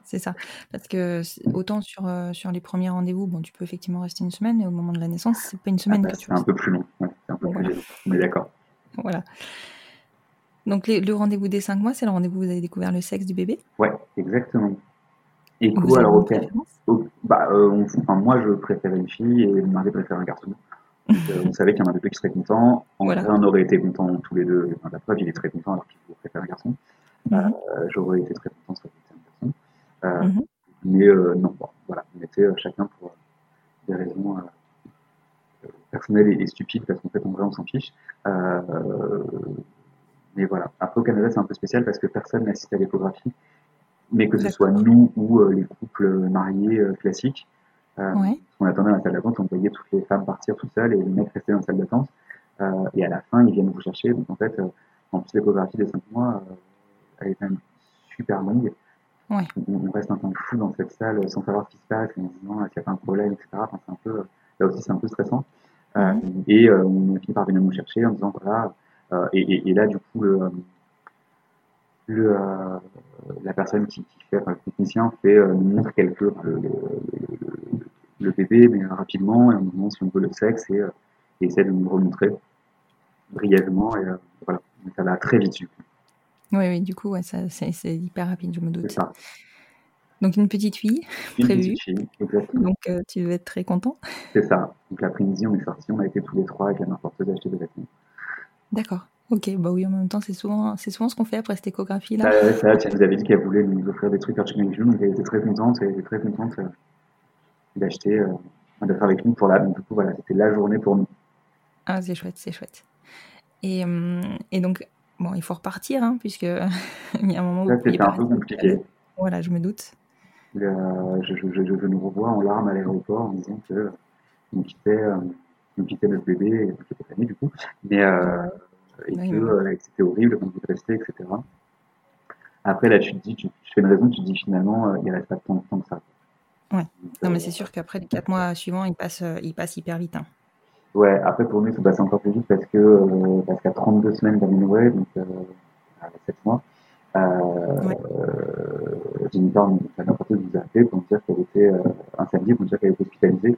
C'est ça. Parce que autant sur, euh, sur les premiers rendez-vous, bon, tu peux effectivement rester une semaine, et au moment de la naissance, c'est pas une Ah semaine bah, que tu c'est un peu plus long. Ouais, c'est un peu Voilà. plus long. On est d'accord. Voilà. Donc, les- le rendez-vous des 5 mois, c'est le rendez-vous où vous avez découvert le sexe du bébé. Ouais, exactement. Et Vous coup, alors, une ok. préférence? Au- bah, euh, on- enfin, moi, je préférais une fille et mon mari préfère un garçon. Donc, euh, on savait qu'il y en avait deux qui seraient contents. En Voilà. vrai, on aurait été contents tous les deux. Enfin, la preuve, il est très content alors qu'il préfère un garçon. Mhm. Euh, J'aurais été très content ça Euh, Mhm. Mais euh, non, bon, voilà, on était euh, chacun pour des raisons personnelles et, et stupides, parce qu'en fait, en vrai, on s'en fiche. Mais voilà. Après, au Canada, c'est un peu spécial parce que personne n'assiste à l'échographie, mais que ce soit nous ou les couples mariés classiques. Euh, Ouais. On attendait à la salle d'attente, on voyait toutes les femmes partir toutes seules et les mecs rester dans la salle d'attente. Euh, et à la fin, ils viennent vous chercher. Donc en fait, euh, en plus, l'échographie des 5 mois, elle est quand même super longue. Ouais. On, reste un temps fou dans cette salle sans savoir ce qui se passe, en se disant est-ce qu'il n'y a pas un problème, etc. Enfin, c'est un peu, là aussi, c'est un peu stressant. Euh, et euh, on finit par venir nous chercher en disant voilà. euh, et, et, et là, du coup, le, le, euh, la personne qui, qui fait, enfin, le technicien fait euh, nous montre quelques enfin, le, le, le- le bébé, mais rapidement, et on nous demande si on veut le sexe et, euh, et essaie de nous le remontrer brièvement. Et euh, voilà, Donc, ça va très vite. du coup. Oui, oui, du coup, ouais, ça, c'est c'est hyper rapide, je me C'est doute. ça. Donc, une petite fille, Une Prévu. petite fille, exactement. donc euh, tu devais être très content. C'est ça. Donc l'après-midi, on est sortis, on a été tous les trois avec la main porteuse acheter des vêtements. D'accord. Ok, bah oui, en même temps, c'est souvent, c'est souvent ce qu'on fait après cette échographie-là. Euh, ouais, c'est là, elle nous avait dit qu'elle voulait nous offrir des trucs Archie June, donc elle était très contente, elle était très contente euh, d'acheter, euh, d'être avec nous pour la. Donc du coup, voilà, c'était la journée pour nous. Ah, c'est chouette, c'est chouette. Et, hum, et donc, bon, il faut repartir, hein, puisque il y a un moment où Là, c'était un peu compliqué. Voilà, je me doute. Le- je, je, je, je nous revois en larmes à l'aéroport en disant que on quittait, euh, on quittait notre bébé, né, du coup, mais euh, et Oui, que oui. euh, c'était horrible quand vous restez, etc. Après, là, tu te dis, tu, tu fais une raison, tu te dis finalement, il reste pas tant de temps que ça. Ouais. Donc, Non, euh, mais c'est sûr qu'après les quatre mois suivants, ils passent, ils passent hyper vite. hein. Ouais, après pour nous, il faut passer encore plus vite parce que euh, parce qu'à 32 semaines d'aménorrhée, donc euh, à 7 mois, euh, Ouais. euh, Jennifer, enfin, n'importe qui nous a appelé pour nous dire qu'elle était euh, un samedi pour nous dire qu'elle était hospitalisée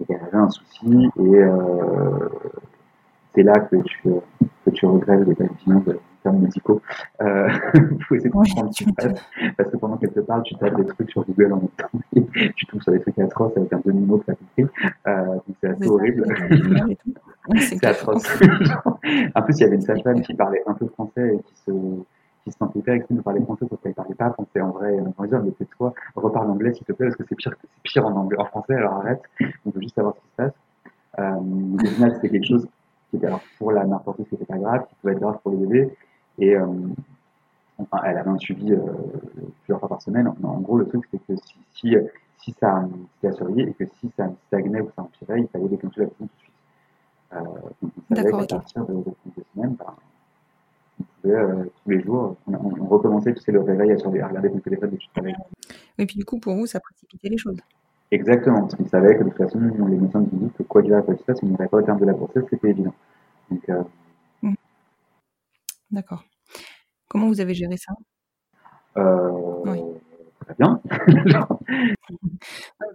et qu'elle avait un souci et euh, c'est là que tu que tu regrettes les opinions de termes médicaux. Euh, faut essayer de Ouais, comprendre ce qui se passe parce que pendant qu'elle te parle, tu tapes des trucs sur Google en même temps et tu tombes sur des trucs atroces avec un demi-mot que tu as compris. Euh, donc c'est assez horrible. les c'est atroce. en plus, il y avait une sage-femme qui parlait un peu français et qui se, qui se sentait hyper excitée de parler français parce qu'elle parlait pas français en vrai. On va dire, mais tais-toi, reparle anglais s'il te plaît parce que c'est pire, c'est pire en anglais, en français, alors arrête. On veut juste savoir ce qui se passe. Euh, au final, c'était quelque chose qui était, alors, pour la mère porteuse, qui était pas grave, qui pouvait être grave pour le bébé. Et, euh, enfin, elle avait un suivi, euh, plusieurs fois par semaine. En, en gros, le truc, c'est que si, si, si ça, si surveillait et que si ça stagnait ou ça empirait, il fallait déclencher la prison tout de suite. Euh, donc on savait D'accord, qu'à partir de, de 32 semaines, on pouvait euh, tous les jours, on, on, recommençait, tu sais, le réveil à, surveiller- à regarder ton téléphone tu te réveilles. Et puis du coup, pour vous, ça précipitait les choses. Exactement, parce qu'on savait que de toute façon, les médecins nous disaient que quoi qu'il arrive, quoi qu'il se passe, on n'irait pas au terme de la grossesse, c'était évident. Donc, euh, D'accord. Comment vous avez géré ça? Euh, Oui. très bien.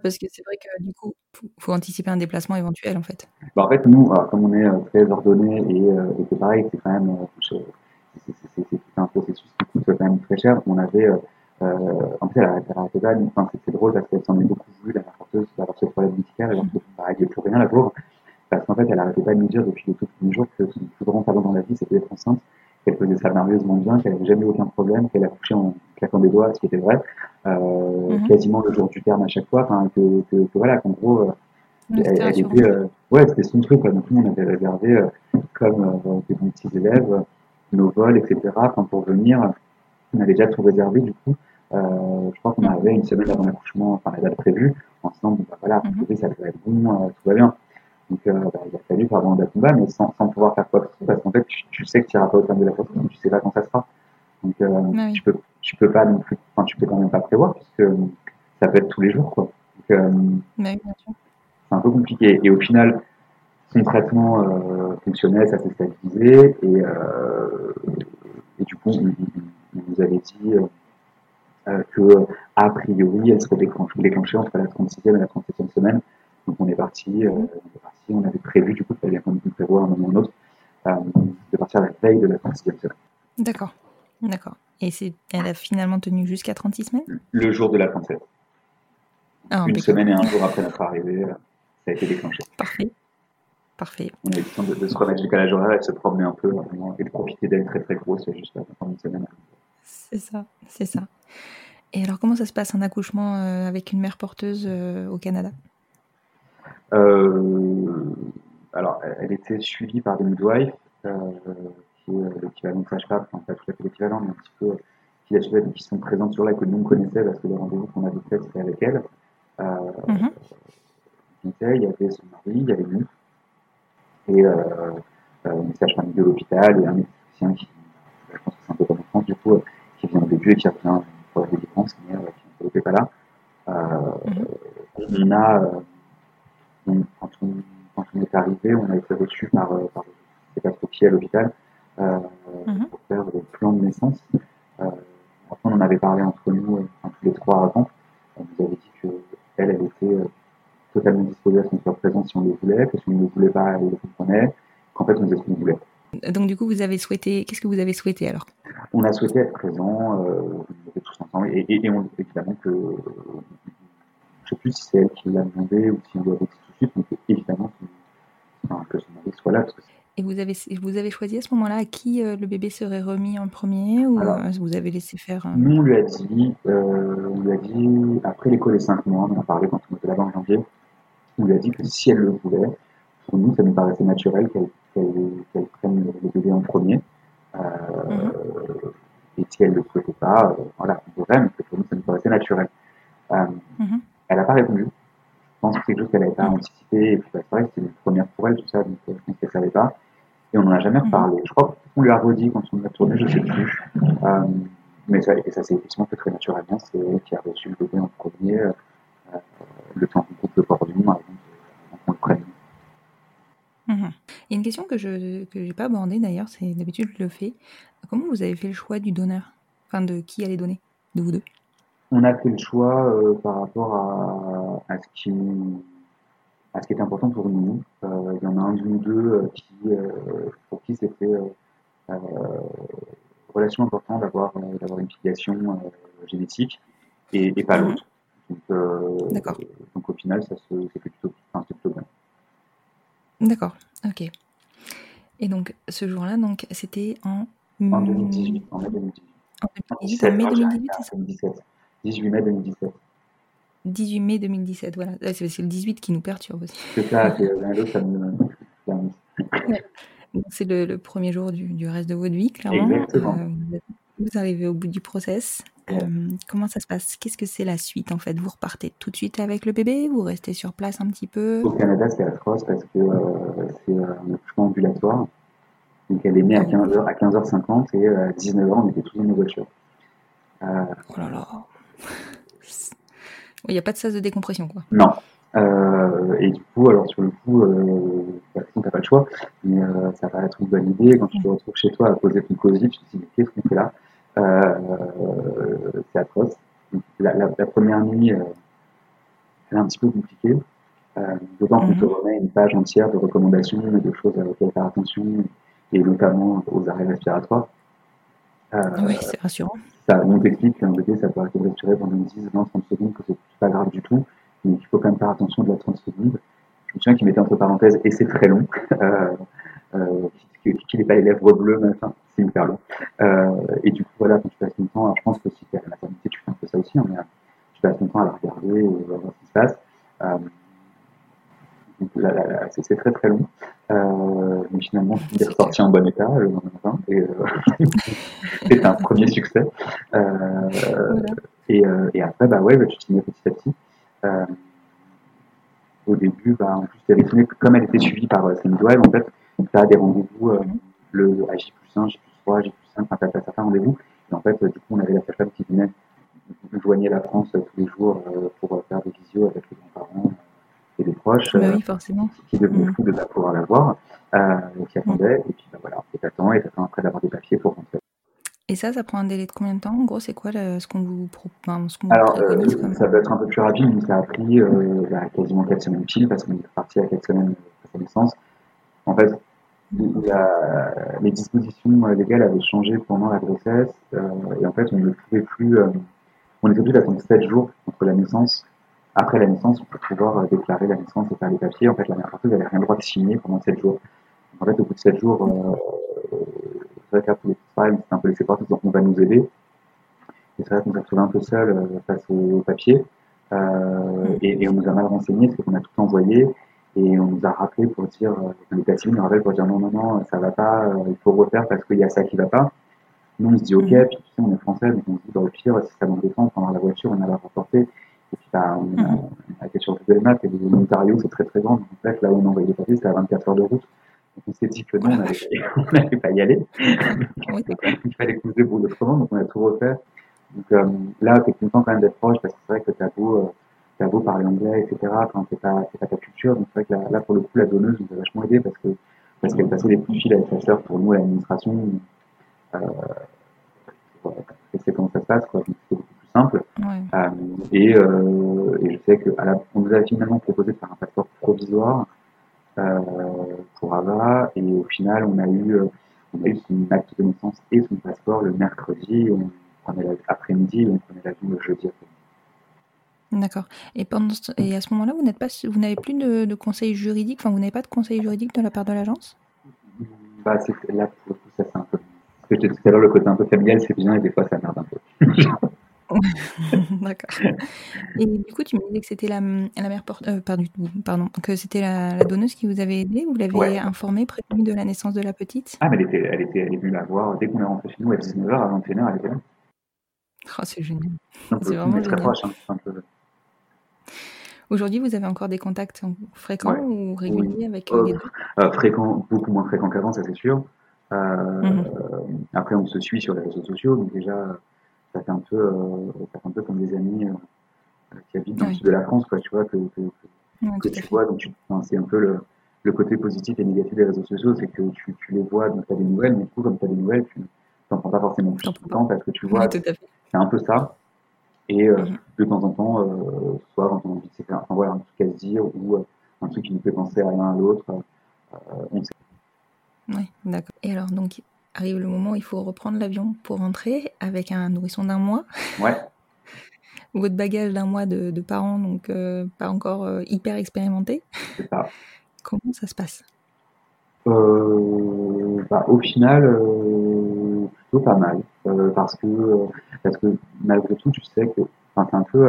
Parce que c'est vrai que du coup, faut, faut anticiper un déplacement éventuel en fait. Bah, en fait, nous, comme on est euh, très ordonné et, euh, et c'est pareil, c'est quand même euh, c'est un processus qui coûte quand même très cher. On avait, euh, en fait, elle arrêtait pas. Enfin, c'est c'est drôle parce qu'elle s'en est beaucoup voulu, la porteuse, d'avoir ce problème médical, alors que bah, elle n'y plus rien, la pauvre. Parce qu'en fait, elle arrêtait pas de nous dire depuis les tout premiers jours que son plus grand talent dans la vie, c'était d'être enceinte, qu'elle faisait ça merveilleusement bien, qu'elle n'avait jamais eu aucun problème, qu'elle accouchait en claquant des doigts, ce qui était vrai, euh, Mhm. quasiment le jour du terme à chaque fois, enfin, que, que, que voilà, qu'en gros, euh, elle, était, euh, ouais, c'était son truc, quoi. Donc, nous, on avait réservé, comme des bons petits élèves, nos vols, etc. Enfin, pour venir, on avait déjà tout réservé, du coup. Je crois qu'on Mhm. arrivait une semaine avant l'accouchement, enfin, la date prévue, en se disant, bon, bah, voilà, Mhm. ça devrait être bon, tout va bien. Donc, euh, bah, il a fallu faire date combat, mais sans, sans pouvoir faire quoi que ce soit, parce qu'en fait, tu, tu sais que tu n'iras pas au terme de la donc tu sais pas quand ça sera. Donc, euh, Ah oui. tu peux, tu peux pas non plus, enfin, tu peux quand même pas prévoir, puisque euh, ça peut être tous les jours, quoi. Donc, euh, oui, c'est un peu compliqué. Et au final, son traitement fonctionnait, ça s'est stabilisé et, et, du coup, on, nous avait dit que a priori, elle serait déclenchée, entre la 36e et la 37e semaine. Donc on est parti, on, est parti on avait prévu, du coup, il fallait qu'on prévoit un moment ou un autre, de partir à la veille de la 36e semaine. D'accord, d'accord. Et elle a finalement tenu jusqu'à 36 semaines? Le jour de la 37. Ah, Une semaine et un jour après notre arrivée, euh, ça a été déclenché. Parfait. Parfait. On a eu le temps de, se remettre du calage horaire et de se promener un peu et de profiter d'elle très très grosse juste pendant une semaine. C'est ça, c'est ça. Et alors, comment ça se passe un accouchement euh, avec une mère porteuse euh, au Canada? Alors, elle était suivie par des midwives qui est l'équivalent de sage-femme, enfin pas tout à fait l'équivalent, mais un petit peu qui, qui sont présentes sur là que nous on connaissait parce que les rendez-vous qu'on avait fait c'était avec elle. Euh, mm Il y avait son mari, il y avait nous, et euh, euh, une sage-femme de l'hôpital et un médecin qui, je pense que c'est un peu comme en France du coup, qui vient au début et qui revient pour la délivrance, mais qui n'était pas là. Mm On a, quand, on, quand, on, est arrivé, on a été reçu par, par sais pas trop qui à l'hôpital, euh, mhm. pour faire le plan de naissance. Euh, on en avait parlé entre nous, euh, tous les trois avant. On nous avait dit qu'elle, elle était totalement disposée à ce qu'on soit présent si on le voulait, que si on ne le voulait pas, elle le comprenait, qu'en fait on faisait ce qu'on voulait. Donc du coup, vous avez souhaité, qu'est-ce que vous avez souhaité alors? On a souhaité être présent, euh, on était tous ensemble, et, et, et on, évidemment que, je ne sais plus si c'est elle qui l'a demandé ou si on lui avait dit mais évidemment que, enfin, que son mari soit là, parce que et vous avez, vous avez choisi à ce moment-là à qui euh, le bébé serait remis en premier ou euh, vous avez laissé faire Nous, on lui a dit, euh, on lui a dit après l'école des 5 mois, on en a parlé quand on était là-bas en janvier, on lui a dit que si elle le voulait, pour nous, ça nous paraissait naturel qu'elle prenne le bébé en premier. Mhm. Et si elle ne le souhaitait pas, voilà, on devrait, mais pour nous, ça nous paraissait naturel. Mhm. Elle n'a pas répondu. Je pense que c'est quelque chose qu'elle n'avait pas anticipé. Et puis, bah, c'est vrai, c'était une première pour elle, tout ça, donc je pense qu'elle ne savait pas et on n'en a jamais reparlé. Je crois qu'on lui a redit quand on a tourné, je ne sais plus. Euh, mais ça, et ça s'est effectivement fait très naturellement. C'est elle qui a reçu le bébé en premier, euh, le temps qu'on coupe le cordon avant qu'on le prenne. Mhm. Il y a une question que je n'ai pas abordée d'ailleurs, c'est d'habitude je le fais. Comment vous avez fait le choix du donneur? Enfin, de qui allait donner? De vous deux? On a fait le choix euh, par rapport à, à ce qui ce qui est important pour nous. Euh, il y en a un ou deux euh, qui, euh, pour qui c'était relation important d'avoir d'avoir une filiation génétique et, pas mhm. l'autre. Donc, donc, au final, ça se fait plutôt, enfin, plutôt bien. D'accord, ok. Et donc ce jour-là, donc c'était en... En 2018, en mai 2018. En 2018, en mai 2018, c'est ça? 18 mai 2017. 18 mai 2017, voilà. C'est le 18 qui nous perturbe aussi. C'est ça. C'est le, premier jour du, reste de votre vie, clairement. Euh, vous arrivez au bout du process. Euh, comment ça se passe? Qu'est-ce que c'est la suite en fait? Vous repartez tout de suite avec le bébé? Vous restez sur place un petit peu? Au Canada, c'est atroce parce que euh, c'est un accouchement ambulatoire. Donc elle est née à 15h, à 15h50 et à 19h, on était tous dans nos voitures. oh là là il n'y a pas de sas de décompression, quoi. Non. Euh, et du coup, alors sur le coup, euh, bah, tu n'as pas le choix, mais euh, ça va être une bonne idée. Quand tu te retrouves chez toi à poser ton cosy, tu te dis, qu'est-ce qu'on fait là? Euh, C'est atroce. La, la, la, première nuit, elle est un petit peu compliquée. D'autant qu'on te mhm. remet une page entière de recommandations et de choses à faire attention, et notamment aux arrêts respiratoires. Euh, oui, c'est rassurant. Ça, on t'explique qu'un bébé, ça peut arrêter de respirer pendant 10, 20, 30 secondes, que c'est pas grave du tout, mais qu'il faut quand même faire attention de la 30 secondes. Je me souviens qu'il mettait entre parenthèses, et c'est très long, euh, euh, qu'il n'ait pas les lèvres bleues, mais enfin, c'est hyper long. Euh, et du coup, voilà, quand tu passes ton temps, alors je pense que si tu es à la maternité, tu fais un peu ça aussi, hein, mais tu passes ton temps à la regarder et à voir ce qui se passe. Euh, c'est très très long. Euh, mais finalement, il est ressorti en bon état le lendemain et euh, c'est un premier succès. Euh, et, euh, et, après, bah ouais, bah, tu t'y mets petit à petit. Euh, au début, bah, en plus, Erythrée, comme elle était suivie par euh, Web, en fait, tu as des rendez-vous, euh, le à J plus 1, J plus 3, J plus 5, enfin, tu as, certains rendez-vous. Et en fait, du coup, on avait la sage qui venait joignait la France tous les jours pour faire des visios avec les grands-parents et les proches bah oui, forcément. qui devenaient Mhm. fous de ne pas pouvoir l'avoir, euh, qui attendaient, et puis bah, voilà, et t'attends, et t'attends après d'avoir des papiers pour rentrer. Et ça, ça prend un délai de combien de temps? En gros, c'est quoi le- ce qu'on vous, pro- enfin, ce qu'on vous Alors, euh, ça peut être un peu plus rapide, mais ça a pris euh, bah, quasiment 4 semaines pile, parce qu'on est parti à 4 semaines après sa naissance. En fait, il y a- les dispositions euh, légales avaient changé pendant la grossesse, euh, et en fait, on ne pouvait plus, euh, on était obligé d'attendre 7 jours entre la naissance. Après la naissance, pour pouvoir euh, déclarer la naissance et faire les papiers. En fait, la mère porteuse n'avait rien le droit de signer pendant 7 jours. En fait, au bout de 7 jours, euh, qu'après, pareil, on s'est un peu laissé partir, donc on va nous aider. Et c'est vrai qu'on s'est retrouvé un peu seul euh, face aux papiers. Euh, et, et on nous a mal renseigné, c'est qu'on a tout envoyé. Et on nous a rappelé pour dire, l'état civil nous rappelle pour dire non, non, non, ça va pas, il faut refaire parce qu'il y a ça qui va pas. Nous, on se dit ok, Mhm. puis tu sais, on est français, donc on se dit, dans le pire, si ça nous défend, on prendra la voiture, on a la rapporter. On, a, on a été sur Google Maps et l'Ontario, c'est très très grand. Donc, en fait, là où on envoyait les papiers, c'était à 24 heures de route. Donc, on s'est dit que non, on n'allait pas y aller. C'est il fallait qu'on se débrouille autrement, donc on a tout refait. Donc euh, là, t'es content quand même d'être proche parce que c'est vrai que t'as beau, euh, t'as beau parler anglais, etc. Quand c'est pas, c'est pas ta culture, donc c'est vrai que là, là, pour le coup, la donneuse nous a vachement aidé parce que parce qu'elle passait des coups de fil avec sa sœur pour nous à l'administration. Euh, essayer comment ça se passe, quoi. Donc simple. Ouais. Euh, et, euh, et je sais que à la, on nous a finalement proposé de faire un passeport provisoire euh, pour Ava, et au final, on a eu, on a eu son acte de naissance et son passeport le mercredi, et on prenait l'après-midi, et on prenait l'avion le jeudi après. D'accord. Et, pendant ce- et à ce moment-là, vous n'êtes pas, vous n'avez plus de, de conseil juridique, enfin, vous n'avez pas de conseil juridique de la part de l'agence? Bah, là, pour le coup, ça c'est un peu. Ce que je te disais tout à l'heure, le côté un peu familial, c'est bien, et des fois, ça merde un peu. D'accord. Et du coup, tu me disais que c'était la, la mère porte, euh, pardon, pardon, que c'était la, la donneuse qui vous avait aidé. Vous l'avez Ouais. informée, prévenue de la naissance de la petite? Ah, mais elle était, elle était, elle est venue la voir dès qu'on est rentré chez nous à 19h, à 21h, elle était là. Oh, c'est génial. C'est on vraiment très génial. proche, hein, peu. Aujourd'hui, vous avez encore des contacts en- fréquents Ouais. ou réguliers Oui. avec euh, Euh, les deux euh, fréquent, beaucoup moins fréquent qu'avant, ça c'est sûr. Euh, Mhm. Après, on se suit sur les réseaux sociaux, donc déjà, ça fait un peu, euh, ça fait un peu comme des amis euh, qui habitent dans le Oui. sud de la France, quoi, tu vois, que, que, tu fait. vois. Donc, enfin, c'est un peu le, le côté positif et négatif des réseaux sociaux, c'est que tu, tu les vois, donc tu as des nouvelles, mais du coup, comme tu as des nouvelles, tu n'en prends pas forcément plus le prends temps parce que tu vois, Oui, c'est un peu ça. Et euh, Mhm. de temps en temps, euh, soit quand on a envie de enfin, voilà, un truc à se dire ou euh, un truc qui nous fait penser à l'un à l'autre, on sait. Oui, d'accord. Et alors, donc, arrive le moment où il faut reprendre l'avion pour rentrer avec un nourrisson d'un mois, Ouais, votre bagage d'un mois de, de parents, donc euh, pas encore euh, hyper expérimenté. ça. Comment ça se passe? Euh, bah, au final, euh, plutôt pas mal, parce que parce que malgré tout, tu sais que, c'est un peu,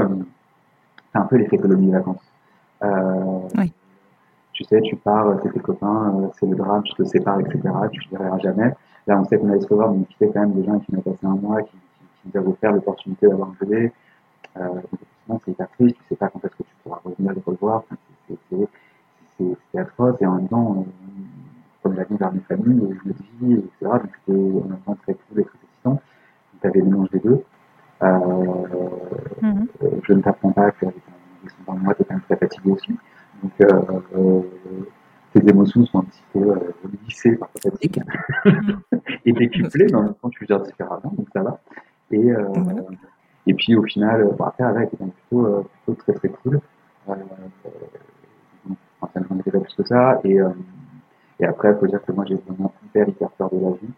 un peu l'effet colonie de vacances. Oui. Tu sais, tu pars, c'est tes copains, c'est le drame, tu te sépares, etc. Tu ne verras jamais. Là, on sait qu'on allait se revoir, mais tu sais quand même des gens qui ont passé un mois, qui, qui, qui nous avaient offert l'opportunité d'avoir un bébé. Euh, donc, c'est hyper triste. Tu sais pas quand est-ce que tu pourras revenir les revoir. C'est- atroce et en même temps, euh, comme l'avenir vers mes familles, je le dis, etc. Donc c'était en même temps très cool et très excitant. Donc t'avais le mélange des deux. Euh, Mhm. euh, je ne t'apprends pas qu'avec un le mois, t'es quand même très fatigué aussi. Donc euh, tes émotions sont un petit peu euh, lissées par ta fatigue et décuplées, mais en même temps tu gères différemment, donc ça va. Et, euh, Voilà. et puis au final, euh, bon, après, avec, c'était plutôt, euh, plutôt très très cool. Euh, enfin, ça était pas plus que ça. Et, et après, il faut dire que moi, j'ai vraiment hyper, hyper peur de la vie.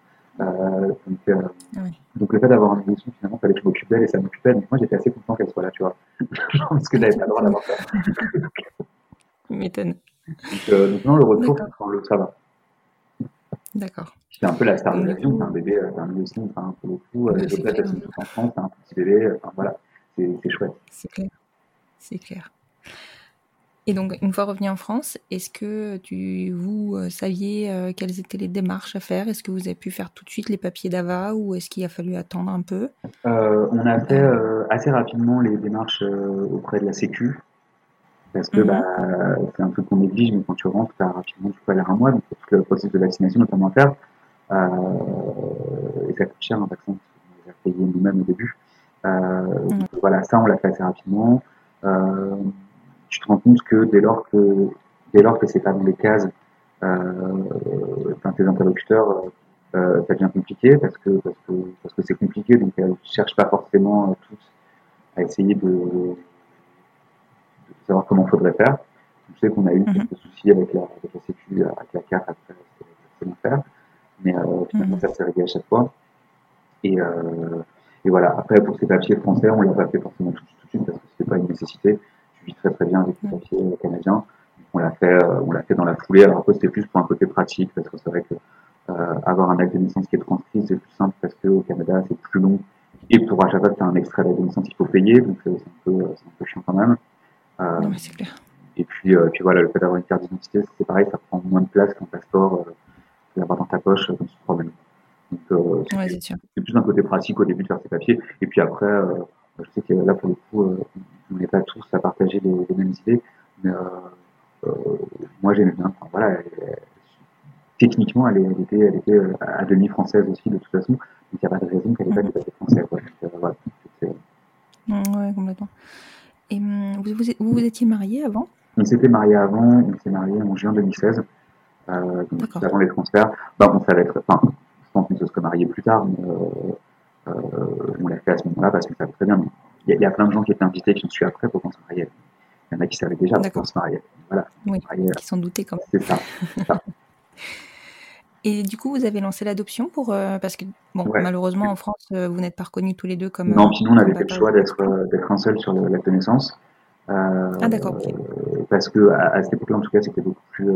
Donc, Oui. donc, le fait d'avoir un émotion, finalement, il fallait que je m'occupe d'elle et ça m'occupait. Donc, moi, j'étais assez content qu'elle soit là, tu vois. Parce que j'avais pas le droit d'avoir peur. Tu m'étonnes. Donc, donc, non, le retour, ça va. D'accord. C'est un peu la star de l'avion, coup- c'est un bébé, euh, c'est un bébé aussi, enfin, pour le coup, Ouais, les autres elles sont toutes en France, c'est un petit bébé, euh, enfin, voilà, c'est chouette. C'est clair. C'est clair. Et donc, une fois revenu en France, est-ce que tu, vous euh, saviez euh, quelles étaient les démarches à faire? Est-ce que vous avez pu faire tout de suite les papiers d'AVA ou est-ce qu'il a fallu attendre un peu? Euh, on a fait assez rapidement les démarches auprès de la Sécu, parce que Mhm. bah, c'est un truc qu'on néglige, mais quand tu rentres, as rapidement, tu peux aller un mois, donc tout le processus de vaccination notamment à faire. Euh, et ça coûte cher un vaccin, on les a payé nous-mêmes au début. Euh, donc, voilà, ça on l'a fait assez rapidement. Euh, tu te rends compte que dès lors que dès lors que c'est pas dans les cases tes interlocuteurs, euh, ça devient compliqué parce que parce que parce que c'est compliqué, donc elles cherchent pas forcément toutes à essayer de, de savoir comment faudrait faire. Je sais qu'on a eu Mhm. quelques soucis avec la, avec la sécu, avec la carte après, c'est bon faire, mais euh, finalement Mhm. ça s'est réglé à chaque fois. Et, euh, et voilà. Après, pour ces papiers français, on l'a pas fait forcément tout, tout de suite parce que c'était pas une nécessité. Je vis très très bien avec les Ouais. papiers euh, canadiens. On l'a fait, euh, on l'a fait dans la foulée. Alors après, c'était plus pour un côté pratique parce que c'est vrai que euh, avoir un acte de naissance qui est transcrit, c'est plus simple parce que au Canada, c'est plus long. Et pour à chaque fois un extrait d'acte de naissance, il faut payer, donc euh, c'est un peu, un peu chiant quand même. Euh, clair. et puis, euh, puis voilà, le fait d'avoir une carte d'identité, c'est pareil, ça prend moins de place qu'un passeport, euh, l'avoir dans ta poche euh, quand tu te promènes. Donc, euh, Ouais, c'était- c'est sûr. c'est plus un côté pratique au début de faire ses papiers. Et puis après, euh, je sais que là, pour le coup, euh, on n'est pas tous à partager les, les mêmes idées. Mais euh, euh, moi, j'aimais bien. Enfin, voilà, techniquement, elle, était, elle était euh, à demi française aussi, de toute façon. Donc, il n'y a pas de raison qu'elle n'ait pas des papiers français. Quoi. Donc, euh, voilà. C'est- Mm, Ouais, complètement. Et hum, vous, vous, étiez marié avant? On s'était mariés avant, on s'est mariés en juin 2016, euh, donc avant les transferts. Ben, on savait être, enfin, je pense qu'on se serait mariés plus tard, mais euh, euh, on l'a fait à ce moment-là parce qu'on savait très bien. Il y, a- il y a plein de gens qui étaient invités qui ont su après pour qu'on se mariait. Il y en a qui savaient déjà pour D'accord. qu'on se mariait. Voilà, on Oui, se mariait, qui s'en doutaient quand même. c'est ça. Et du coup, vous avez lancé l'adoption pour euh, parce que bon, Ouais. malheureusement en France, euh, vous n'êtes pas reconnus tous les deux comme. Non, puis nous, on avait fait le choix d'être d'être un seul sur le- l'acte de naissance. Euh, Ah, d'accord. Parce que à, à cette époque-là, en tout cas, c'était beaucoup plus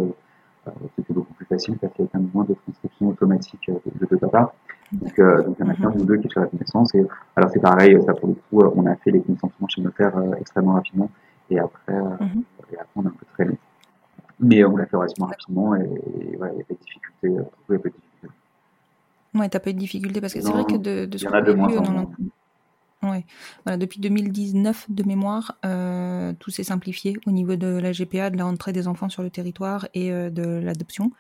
c'était beaucoup plus facile parce qu'il y avait moins de transcription automatique euh, de, de papa. Donc, euh, donc il y en a Mhm. ou deux qui sont sur la naissance. Et alors c'est pareil, ça pour le coup, euh, on a fait les consentements chez notaire euh, extrêmement rapidement. Et après, Mhm. et après, on a un peu traîné. Mais on l'a fait relativement rapidement et, et ouais, il y a pas de euh, difficultés. Ouais, t'as pas eu de difficulté parce que c'est vrai que de, ce qu'on a vu en voilà, depuis 2019 de mémoire, euh, tout s'est simplifié au niveau de la GPA, de la rentrée des enfants sur le territoire et euh, de l'adoption.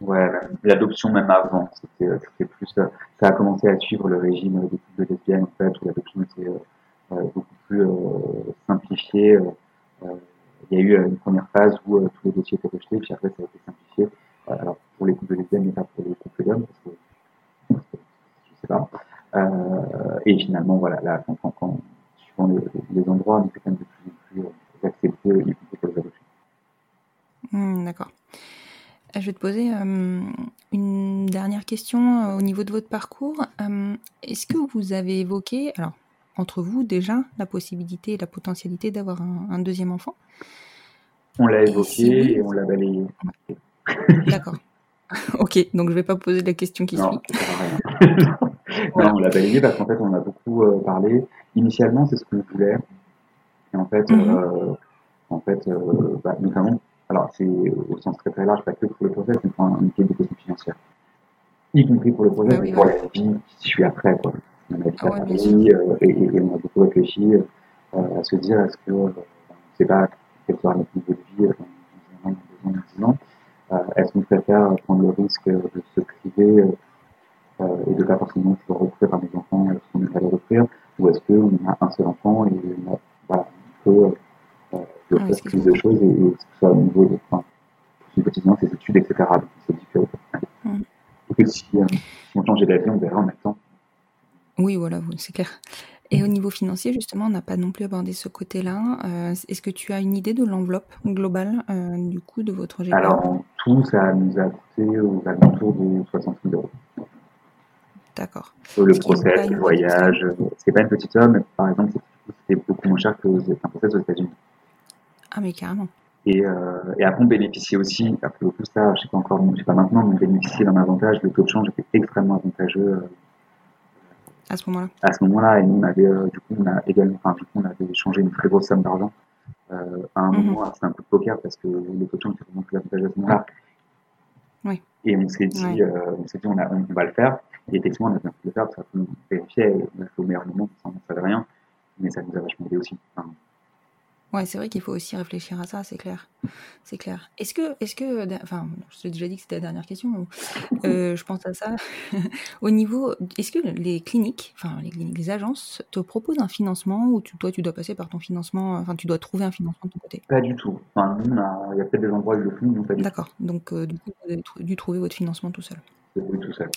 Ouais, l'adoption même avant, c'était euh, plus, ça a commencé à suivre le régime des couples de lesbiennes en fait, où l'adoption était euh, beaucoup plus simplifiée. il y a eu une première phase où tous les dossiers étaient rejetés, puis après ça a été simplifié. Pour les couples de lesbiennes, mais pas pour les couples d'hommes, parce que sais pas. Euh, et finalement, voilà, là, quand, quand, quand suivant les, les endroits, on quand même de plus en plus euh, accepté, y compris pour les adoptions. D'accord. Euh, Je vais te poser euh, une dernière question euh, au niveau de votre parcours. Euh, Est-ce que vous avez évoqué, alors entre vous déjà, la possibilité et la potentialité d'avoir un, un deuxième enfant? On l'a Et évoqué si oui, et on l'a balayé. D'accord. ok, donc je vais pas poser la question qui Non, suit. Voilà. Non, on l'a balayé parce qu'en fait, on a beaucoup euh, parlé. Initialement, c'est ce qu'on voulait. Et en fait, Mhm. euh, en fait euh, bah, notamment, alors c'est au sens très très large, pas que pour le process, mais pour un métier de question financière. Y compris pour le Bah oui, mais pour oui. la vie qui suit après. Quoi. On a ouais, et, et on a beaucoup réfléchi à se dire est-ce que, on ne sait pas quel sera notre niveau de vie dans un an, dans deux ans, dans dix ans. Est-ce qu'on préfère prendre le risque de se priver et de pas forcément pouvoir offrir à nos enfants ce qu'on aimerait leur offrir, ou est-ce qu'on a un seul enfant et on a, voilà, on peut euh, lui Ah offrir plus de choses et, et que ce soit au niveau de enfin, quotidien, ses études, etc. Donc on s'est dit que, que si, euh, on changeait d'avis, on verra en même temps. Oui, voilà, c'est clair. Et au niveau financier, justement, on n'a pas non plus abordé ce côté-là. Euh, Est-ce que tu as une idée de l'enveloppe globale euh, du coût de votre GPA Alors en tout, ça nous a coûté aux alentours de 60 000 euros. D'accord. Le process, le voyage, euh, c'est pas une petite somme, par exemple, c'est- c'était beaucoup moins cher qu'un process aux États-Unis. Ah, mais carrément. Et, euh, et après, on bénéficiait aussi, après coup, ça, je sais pas encore, je sais pas maintenant, mais on bénéficiait d'un avantage. Le taux de change était extrêmement avantageux euh, À ce moment-là. à ce moment-là. Et nous, on avait, euh, du coup, on a également, enfin, du coup, on avait échangé une très grosse somme d'argent euh, à un Mhm. moment. C'était un coup de poker parce que le taux de change était vraiment plus avantageux à ce moment-là. Oui. Et on s'est dit, on s'est dit, on, a, on va le faire. Et effectivement, on a bien fait de parce qu'on vérifiait, et on a fait au meilleur moment, on ne savait rien. Mais ça nous a vachement aidé aussi. Enfin, Ouais, c'est vrai qu'il faut aussi réfléchir à ça, c'est clair. C'est clair. Est-ce que, est-ce que, enfin, je t'ai déjà dit que c'était la dernière question. Euh, je pense à ça. Au niveau, est-ce que les cliniques, enfin les cliniques, les agences te proposent un financement ou tu, toi tu dois passer par ton financement, enfin tu dois trouver un financement de ton côté? Pas du tout. Enfin, on il y a peut-être des endroits où ils le font, nous pas du tout. D'accord. Donc euh, du coup, vous avez dû trouver votre financement tout seul. Oui, tout seul.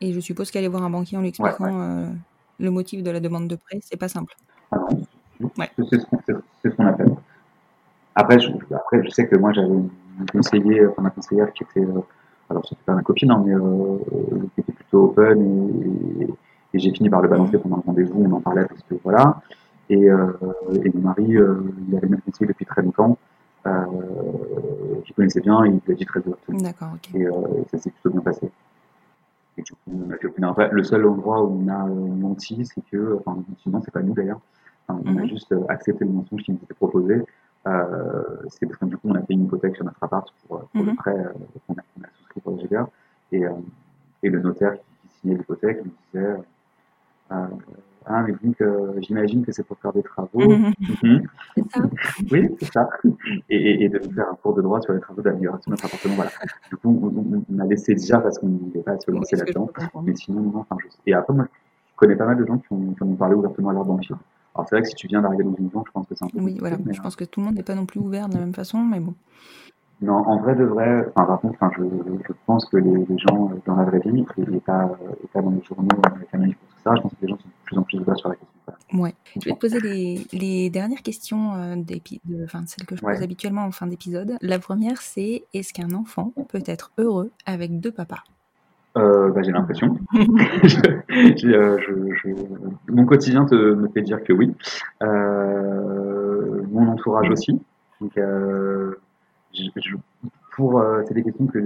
Et je suppose qu'aller voir un banquier en lui expliquant euh, le motif de la demande de prêt, c'est pas simple. Ah non, Ouais. c'est ce qu'on ce appelle. Après je, après, je sais que moi, j'avais une conseillère, enfin, ma conseillère qui était, euh, alors c'était pas ma copine, hein, mais euh, qui était plutôt open et, et- et j'ai fini par le balancer pendant le rendez-vous, on en parlait parce que voilà. Et, euh, et mon mari, euh, il avait même conseillé depuis très longtemps, euh, qu'il connaissait bien, il l'a dit très ouvertement. D'accord, ok. Et ça s'est plutôt bien passé. Et du coup, on a obtenir- le seul endroit où on a euh, menti, c'est que, enfin, sinon, c'est pas nous d'ailleurs, Enfin, on a Mhm. juste euh, accepté le mensonge qui nous était proposé. Euh, c'est parce que du coup, on a fait une hypothèque sur notre appart pour, euh, le Mhm. prêt euh, qu'on a, souscrit pour le GBA. Et, euh, et le notaire qui, qui signait l'hypothèque nous disait euh, Ah, mais vu que j'imagine que c'est pour faire des travaux. Mhm. Mhm. C'est ça. Oui, c'est ça. Et, et, de faire un cours de droit sur les travaux d'amélioration de notre appartement. Voilà. Du coup, on, a laissé dire parce qu'on ne voulait pas se lancer là-dedans. Mais sinon, non, enfin, je... Et après, moi, je connais pas mal de gens qui ont, qui ont parlé ouvertement à leur banquier. Alors, c'est vrai que si tu viens d'arriver dans une banque, je pense que c'est un peu Oui, voilà. mais, Je pense que tout le monde n'est pas non plus ouvert de la même façon, mais bon. euh, Non, en vrai de vrai, enfin, par contre, je, je pense que les, les gens euh, dans la vraie vie, et, pas, euh, et pas dans les journaux livre, tout ça, je pense que les gens sont plus en plus ouverts sur la question. Ouais. Je vais te poser les, les dernières questions, euh, de, enfin, celles que je pose Ouais. habituellement en fin d'épisode. La première, c'est est-ce qu'un enfant peut être heureux avec deux papas? Euh, bah, j'ai l'impression. Euh, je, je- mon quotidien te, me fait dire que oui. Mon entourage aussi. Donc, pour, c'est des questions que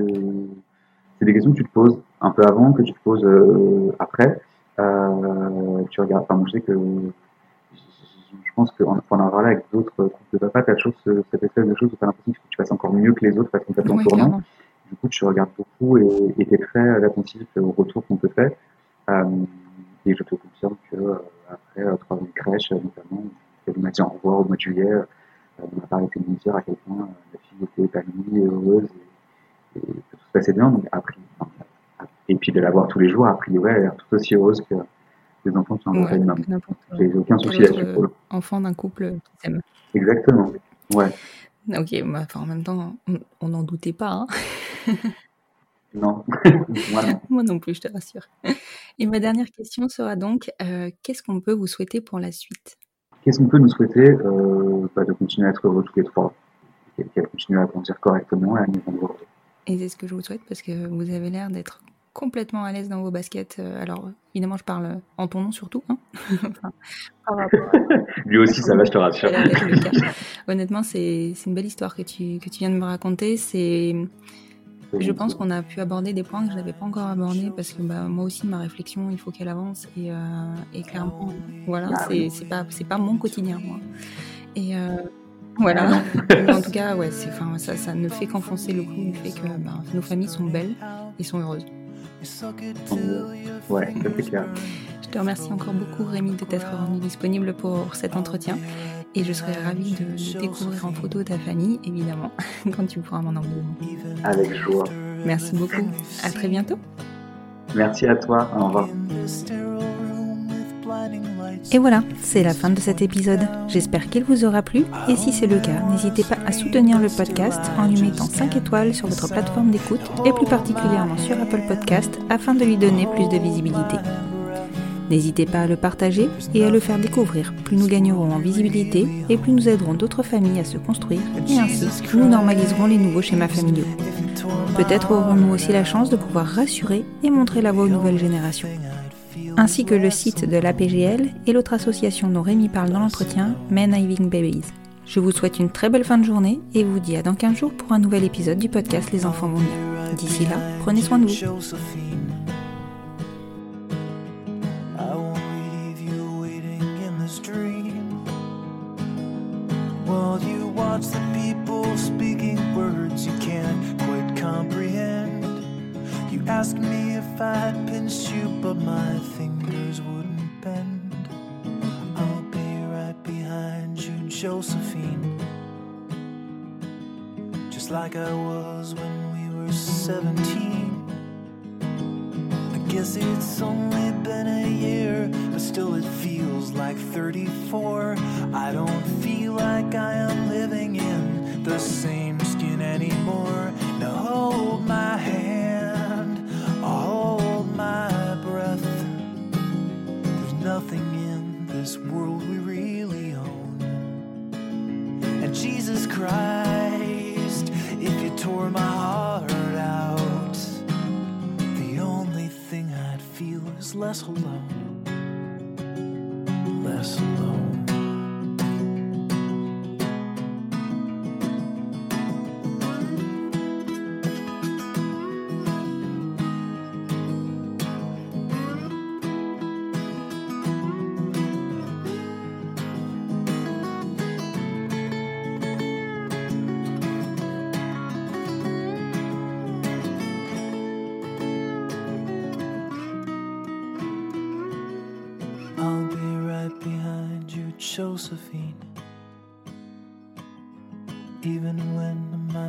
c'est des questions que tu te poses un peu avant, que tu te poses après. Euh, tu regardes. Enfin, je sais que je, pense qu'en en en parler avec d'autres groupes de papa, tu as chose, cette espèce de chose où tu as l'impression que tu fasses encore mieux que les autres parce qu'on fait en Oui, tournant. Du coup, tu regardes beaucoup et tu es très attentif au retour qu'on te fait. Euh, et je te confirme que euh, après euh, trois ans de crèche, notamment, elle m'a dit au revoir au mois de juillet. On n'a pas arrêté de me dire à quel point la fille était épanouie et heureuse et, et que tout se passait bien. Donc, après, enfin, et puis de la voir tous les jours, a priori, elle a l'air tout aussi heureuse que les enfants qui ont un Ouais, une maman. J'ai aucun souci là-dessus enfant d'un couple qui s'aime. Exactement. Ouais. Ok, bah, en même temps, on n'en doutait pas. Hein. Non. Moi, non. Moi non plus, je te rassure. Et ma dernière question sera donc euh, qu'est-ce qu'on peut vous souhaiter pour la suite? Qu'est-ce qu'on peut nous souhaiter? Euh, bah, De continuer à être heureux tous les trois. Qu'elle continue à grandir correctement et à nous rendre heureux. Et c'est ce que je vous souhaite parce que vous avez l'air d'être complètement à l'aise dans vos baskets. Euh, Alors, évidemment, je parle en ton nom surtout. Hein Enfin, à- Lui aussi, ça va, je te rassure. Honnêtement, c'est une belle histoire que tu, que tu viens de me raconter. C'est, je pense qu'on a pu aborder des points que je n'avais pas encore abordés parce que bah, moi aussi, ma réflexion, il faut qu'elle avance. Et, euh, et clairement, voilà, Ah c'est pas, c'est pas mon quotidien, moi. Et euh, voilà. En tout cas, ouais, ça, ça ne fait qu'enfoncer le coup du fait que bah, nos familles sont belles et sont heureuses. Ouais, ça c'est clair. Je te remercie encore beaucoup, Rémi, de t'être rendu disponible pour cet entretien. Et je serais ravie de, de découvrir en photo ta famille, évidemment, quand tu pourras m'en envoyer. Avec joie. Merci beaucoup. À très bientôt. Merci à toi. Au revoir. Et voilà, c'est la fin de cet épisode. J'espère qu'il vous aura plu. Et si c'est le cas, n'hésitez pas à soutenir le podcast en lui mettant 5 étoiles sur votre plateforme d'écoute et plus particulièrement sur Apple Podcast afin de lui donner plus de visibilité. N'hésitez pas à le partager et à le faire découvrir. Plus nous gagnerons en visibilité et plus nous aiderons d'autres familles à se construire et ainsi nous normaliserons les nouveaux schémas familiaux. Peut-être aurons-nous aussi la chance de pouvoir rassurer et montrer la voie aux nouvelles générations. Ainsi que le site de l'APGL et l'autre association dont Rémi parle dans l'entretien, Men Having Babies. Je vous souhaite une très belle fin de journée et vous dis à dans 15 jours pour un nouvel épisode du podcast Les enfants vont bien. D'ici là, prenez soin de vous. While you watch the people speaking words you can't quite comprehend. Ask me if I'd pinch you, but my fingers wouldn't bend. I'll be right behind you, Josephine. just like I was when we were 17. I guess it's only been a year, but still it feels like 34. I don't feel like I am living in the same skin anymore. Now hold my hand, this world we really own. And Jesus Christ, if you tore my heart out, the only thing I'd feel is less alone. Less alone.